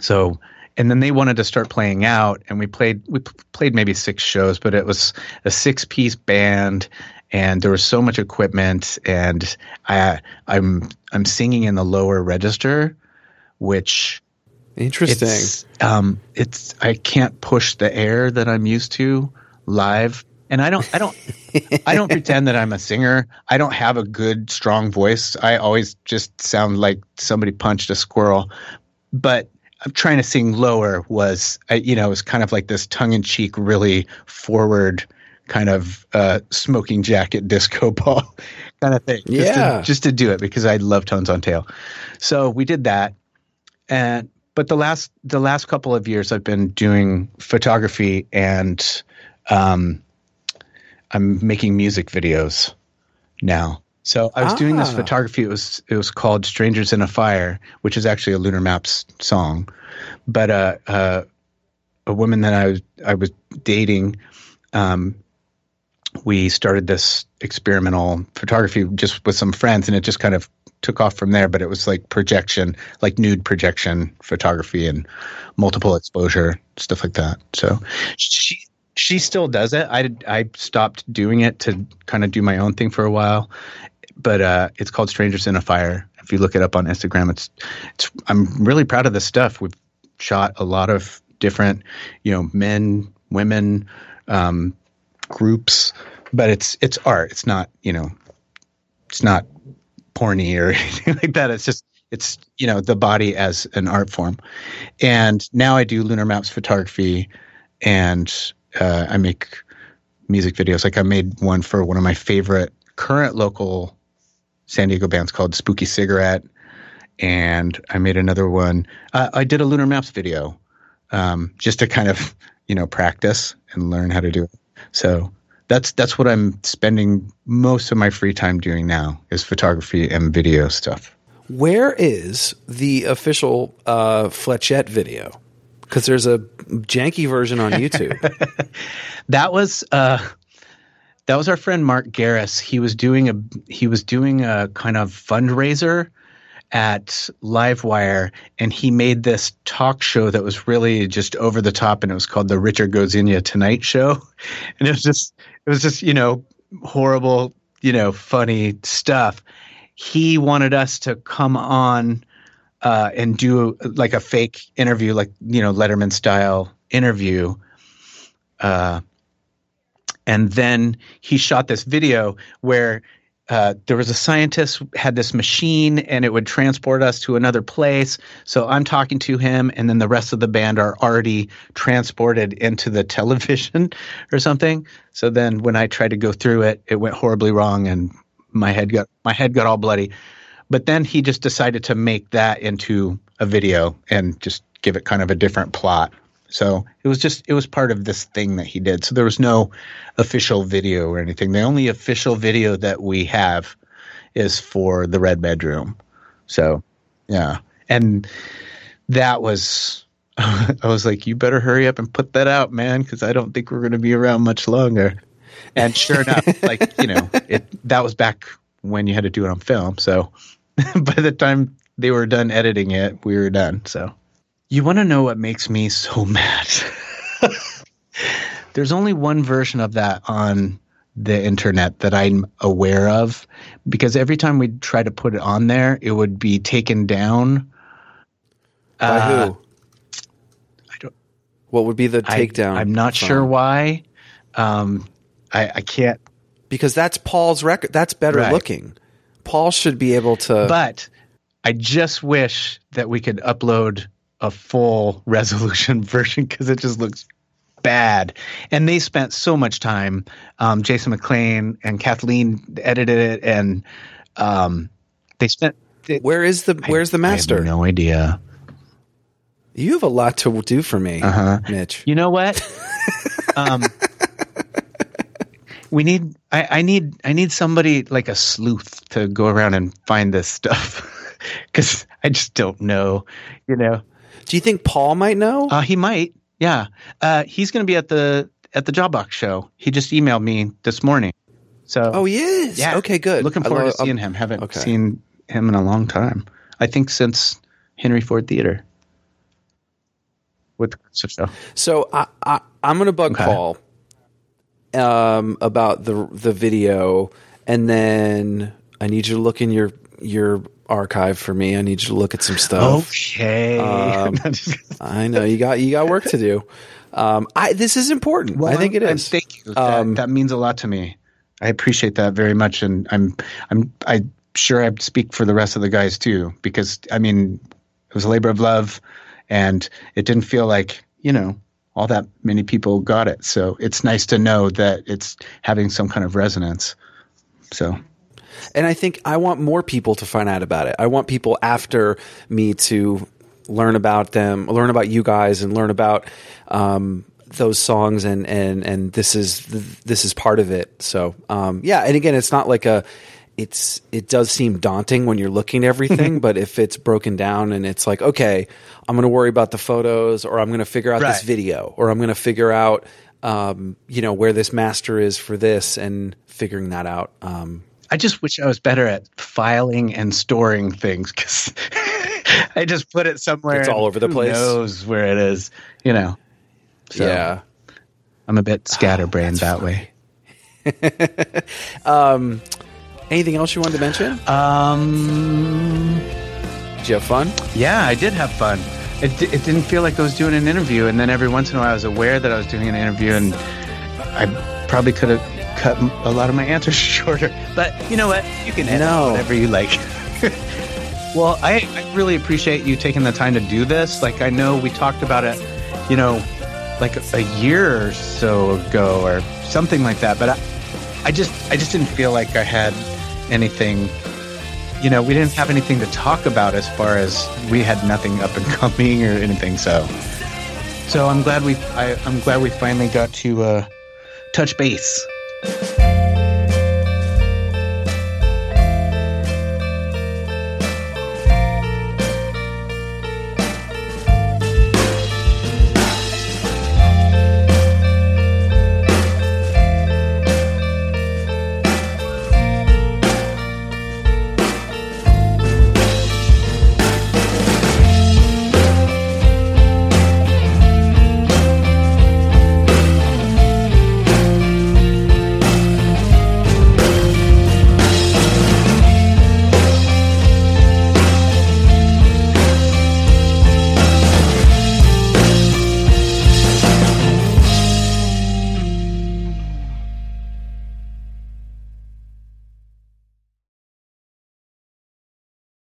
So, and then they wanted to start playing out, and we played we p- played maybe six shows, but it was a six piece band, and there was so much equipment, and I I'm I'm singing in the lower register, which Interesting. it's, um, it's I can't push the air that I'm used to live, and I don't I don't I don't pretend that I'm a singer. I don't have a good strong voice. I always just sound like somebody punched a squirrel. But I'm trying to sing lower was I, you know it was kind of like this tongue in cheek, really forward kind of uh, smoking jacket disco (laughs) ball kind of thing. Just Yeah. to, just to do it because I love tones on tail. So we did that, and but the last the last couple of years I've been doing photography and um, I'm making music videos now. So I was doing this Ah. photography. It was it was called "Strangers in a Fire," which is actually a Lunar Maps song. But uh, uh, a woman that I was I was dating, um, we started this experimental photography just with some friends, and it just kind of took off from there. But it was like projection, like nude projection photography and multiple exposure stuff like that. So she she still does it. I I stopped doing it to kind of do my own thing for a while, but uh, it's called Strangers in a Fire. If you look it up on Instagram, it's it's. I'm really proud of this stuff. We've shot a lot of different, you know, men, women, um, groups, but it's it's art. It's not you know, it's not porny or (laughs) anything like that. It's just it's you know the body as an art form. And now I do lunar maps photography, and uh, I make music videos. Like I made one for one of my favorite current local San Diego bands called Spooky Cigarette, and I made another one. Uh, I did a lunar maps video um, just to kind of you know practice and learn how to do it. So that's that's what I'm spending most of my free time doing now is photography and video stuff. Where is the official uh, Flechette video? Because there's a janky version on YouTube. (laughs) That was uh, that was our friend Mark Garris. He was doing a he was doing a kind of fundraiser at Livewire, and he made this talk show that was really just over the top, and it was called the Richard Gozinia Tonight Show, (laughs) and it was just it was just you know horrible you know funny stuff. He wanted us to come on uh, and do like a fake interview, like you know Letterman style interview. Uh, and then he shot this video where uh, there was a scientist had this machine and it would transport us to another place. So I'm talking to him, and then the rest of the band are already transported into the (laughs) television or something. So then when I tried to go through it, it went horribly wrong, and my head got my head got all bloody. But then he just decided to make that into a video and just give it kind of a different plot. So it was just it was part of this thing that he did. So there was no official video or anything. The only official video that we have is for the red bedroom. So yeah. And that was (laughs) I was like, you better hurry up and put that out, man, because I don't think we're going to be around much longer. And sure enough, (laughs) like you know, it that was back when you had to do it on film. So (laughs) by the time they were done editing it, we were done. So you want to know what makes me so (laughs) mad? There's only one version of that on the internet that I'm aware of because every time we try to put it on there, it would be taken down. By Uh, who? I don't. What would be the takedown? I'm not from? sure why. Um, I, I can't. because that's Paul's record. That's better Right. looking. Paul should be able to. But I just wish that we could upload a full (laughs) resolution version because it just looks bad. And they spent so much time. Um, Jason McLean and Kathleen edited it, and um, they spent. They, where is the Where's the I have master? no idea. You have a lot to do for me, Uh-huh. Mitch. You know what? (laughs) um, we need. I, I need. I need somebody like a sleuth to go around and find this stuff (laughs) because I just don't know. You know. Do you think Paul might know? Uh, he might. Yeah. Uh, he's going to be at the at the Jawbox show. He just emailed me this morning. So. oh, he is. yeah. Okay, good. Looking forward lo- to seeing him. Haven't okay. seen him in a long time. I think since Henry Fonda Theater. with the show. So I, I I'm gonna bug Okay. Paul um, about the the video, and then I need you to look in your your archive for me. I need you to look at some stuff. Okay. Um, (laughs) I know you got you got work to do. Um, I this is important. I think it and is. Thank you. Um, that, that means a lot to me. I appreciate that very much, and I'm I'm I'm sure I speak for the rest of the guys too, because I mean it was a labor of love, and it didn't feel like you know all that many people got it. So it's nice to know that it's having some kind of resonance. So And I think I want more people to find out about it. I want people after me to learn about them, learn about you guys, and learn about um, those songs. And and and this is this is part of it. So um, yeah. And again, it's not like a. It's it does seem daunting when you're looking at everything, (laughs) but if it's broken down and it's like, okay, I'm going to worry about the photos, or I'm going to figure out this video, or I'm going to figure out, um, you know, where this master is for this, and figuring that out. Um, I just wish I was better at filing and storing things because (laughs) I just put it somewhere. It's all over the who place. Knows where it is, you know. So yeah. I'm a bit scatterbrained that way. (laughs) Anything else you wanted to mention? Um, Did you have fun? yeah, I did have fun. It, it didn't feel like I was doing an interview, and then every once in a while I was aware that I was doing an interview, and I probably could have cut a lot of my answers (laughs) shorter. But you know what? You can edit No. whatever you like. (laughs) well, I, I really appreciate you taking the time to do this. Like, I know we talked about it, you know, like a year or so ago, or something like that. But I, I just, I just didn't feel like I had anything you know, we didn't have anything to talk about as far as we had nothing up and (laughs) coming or anything. So, so I'm glad we, I, I'm glad we finally got to uh, touch base. Bye. (laughs)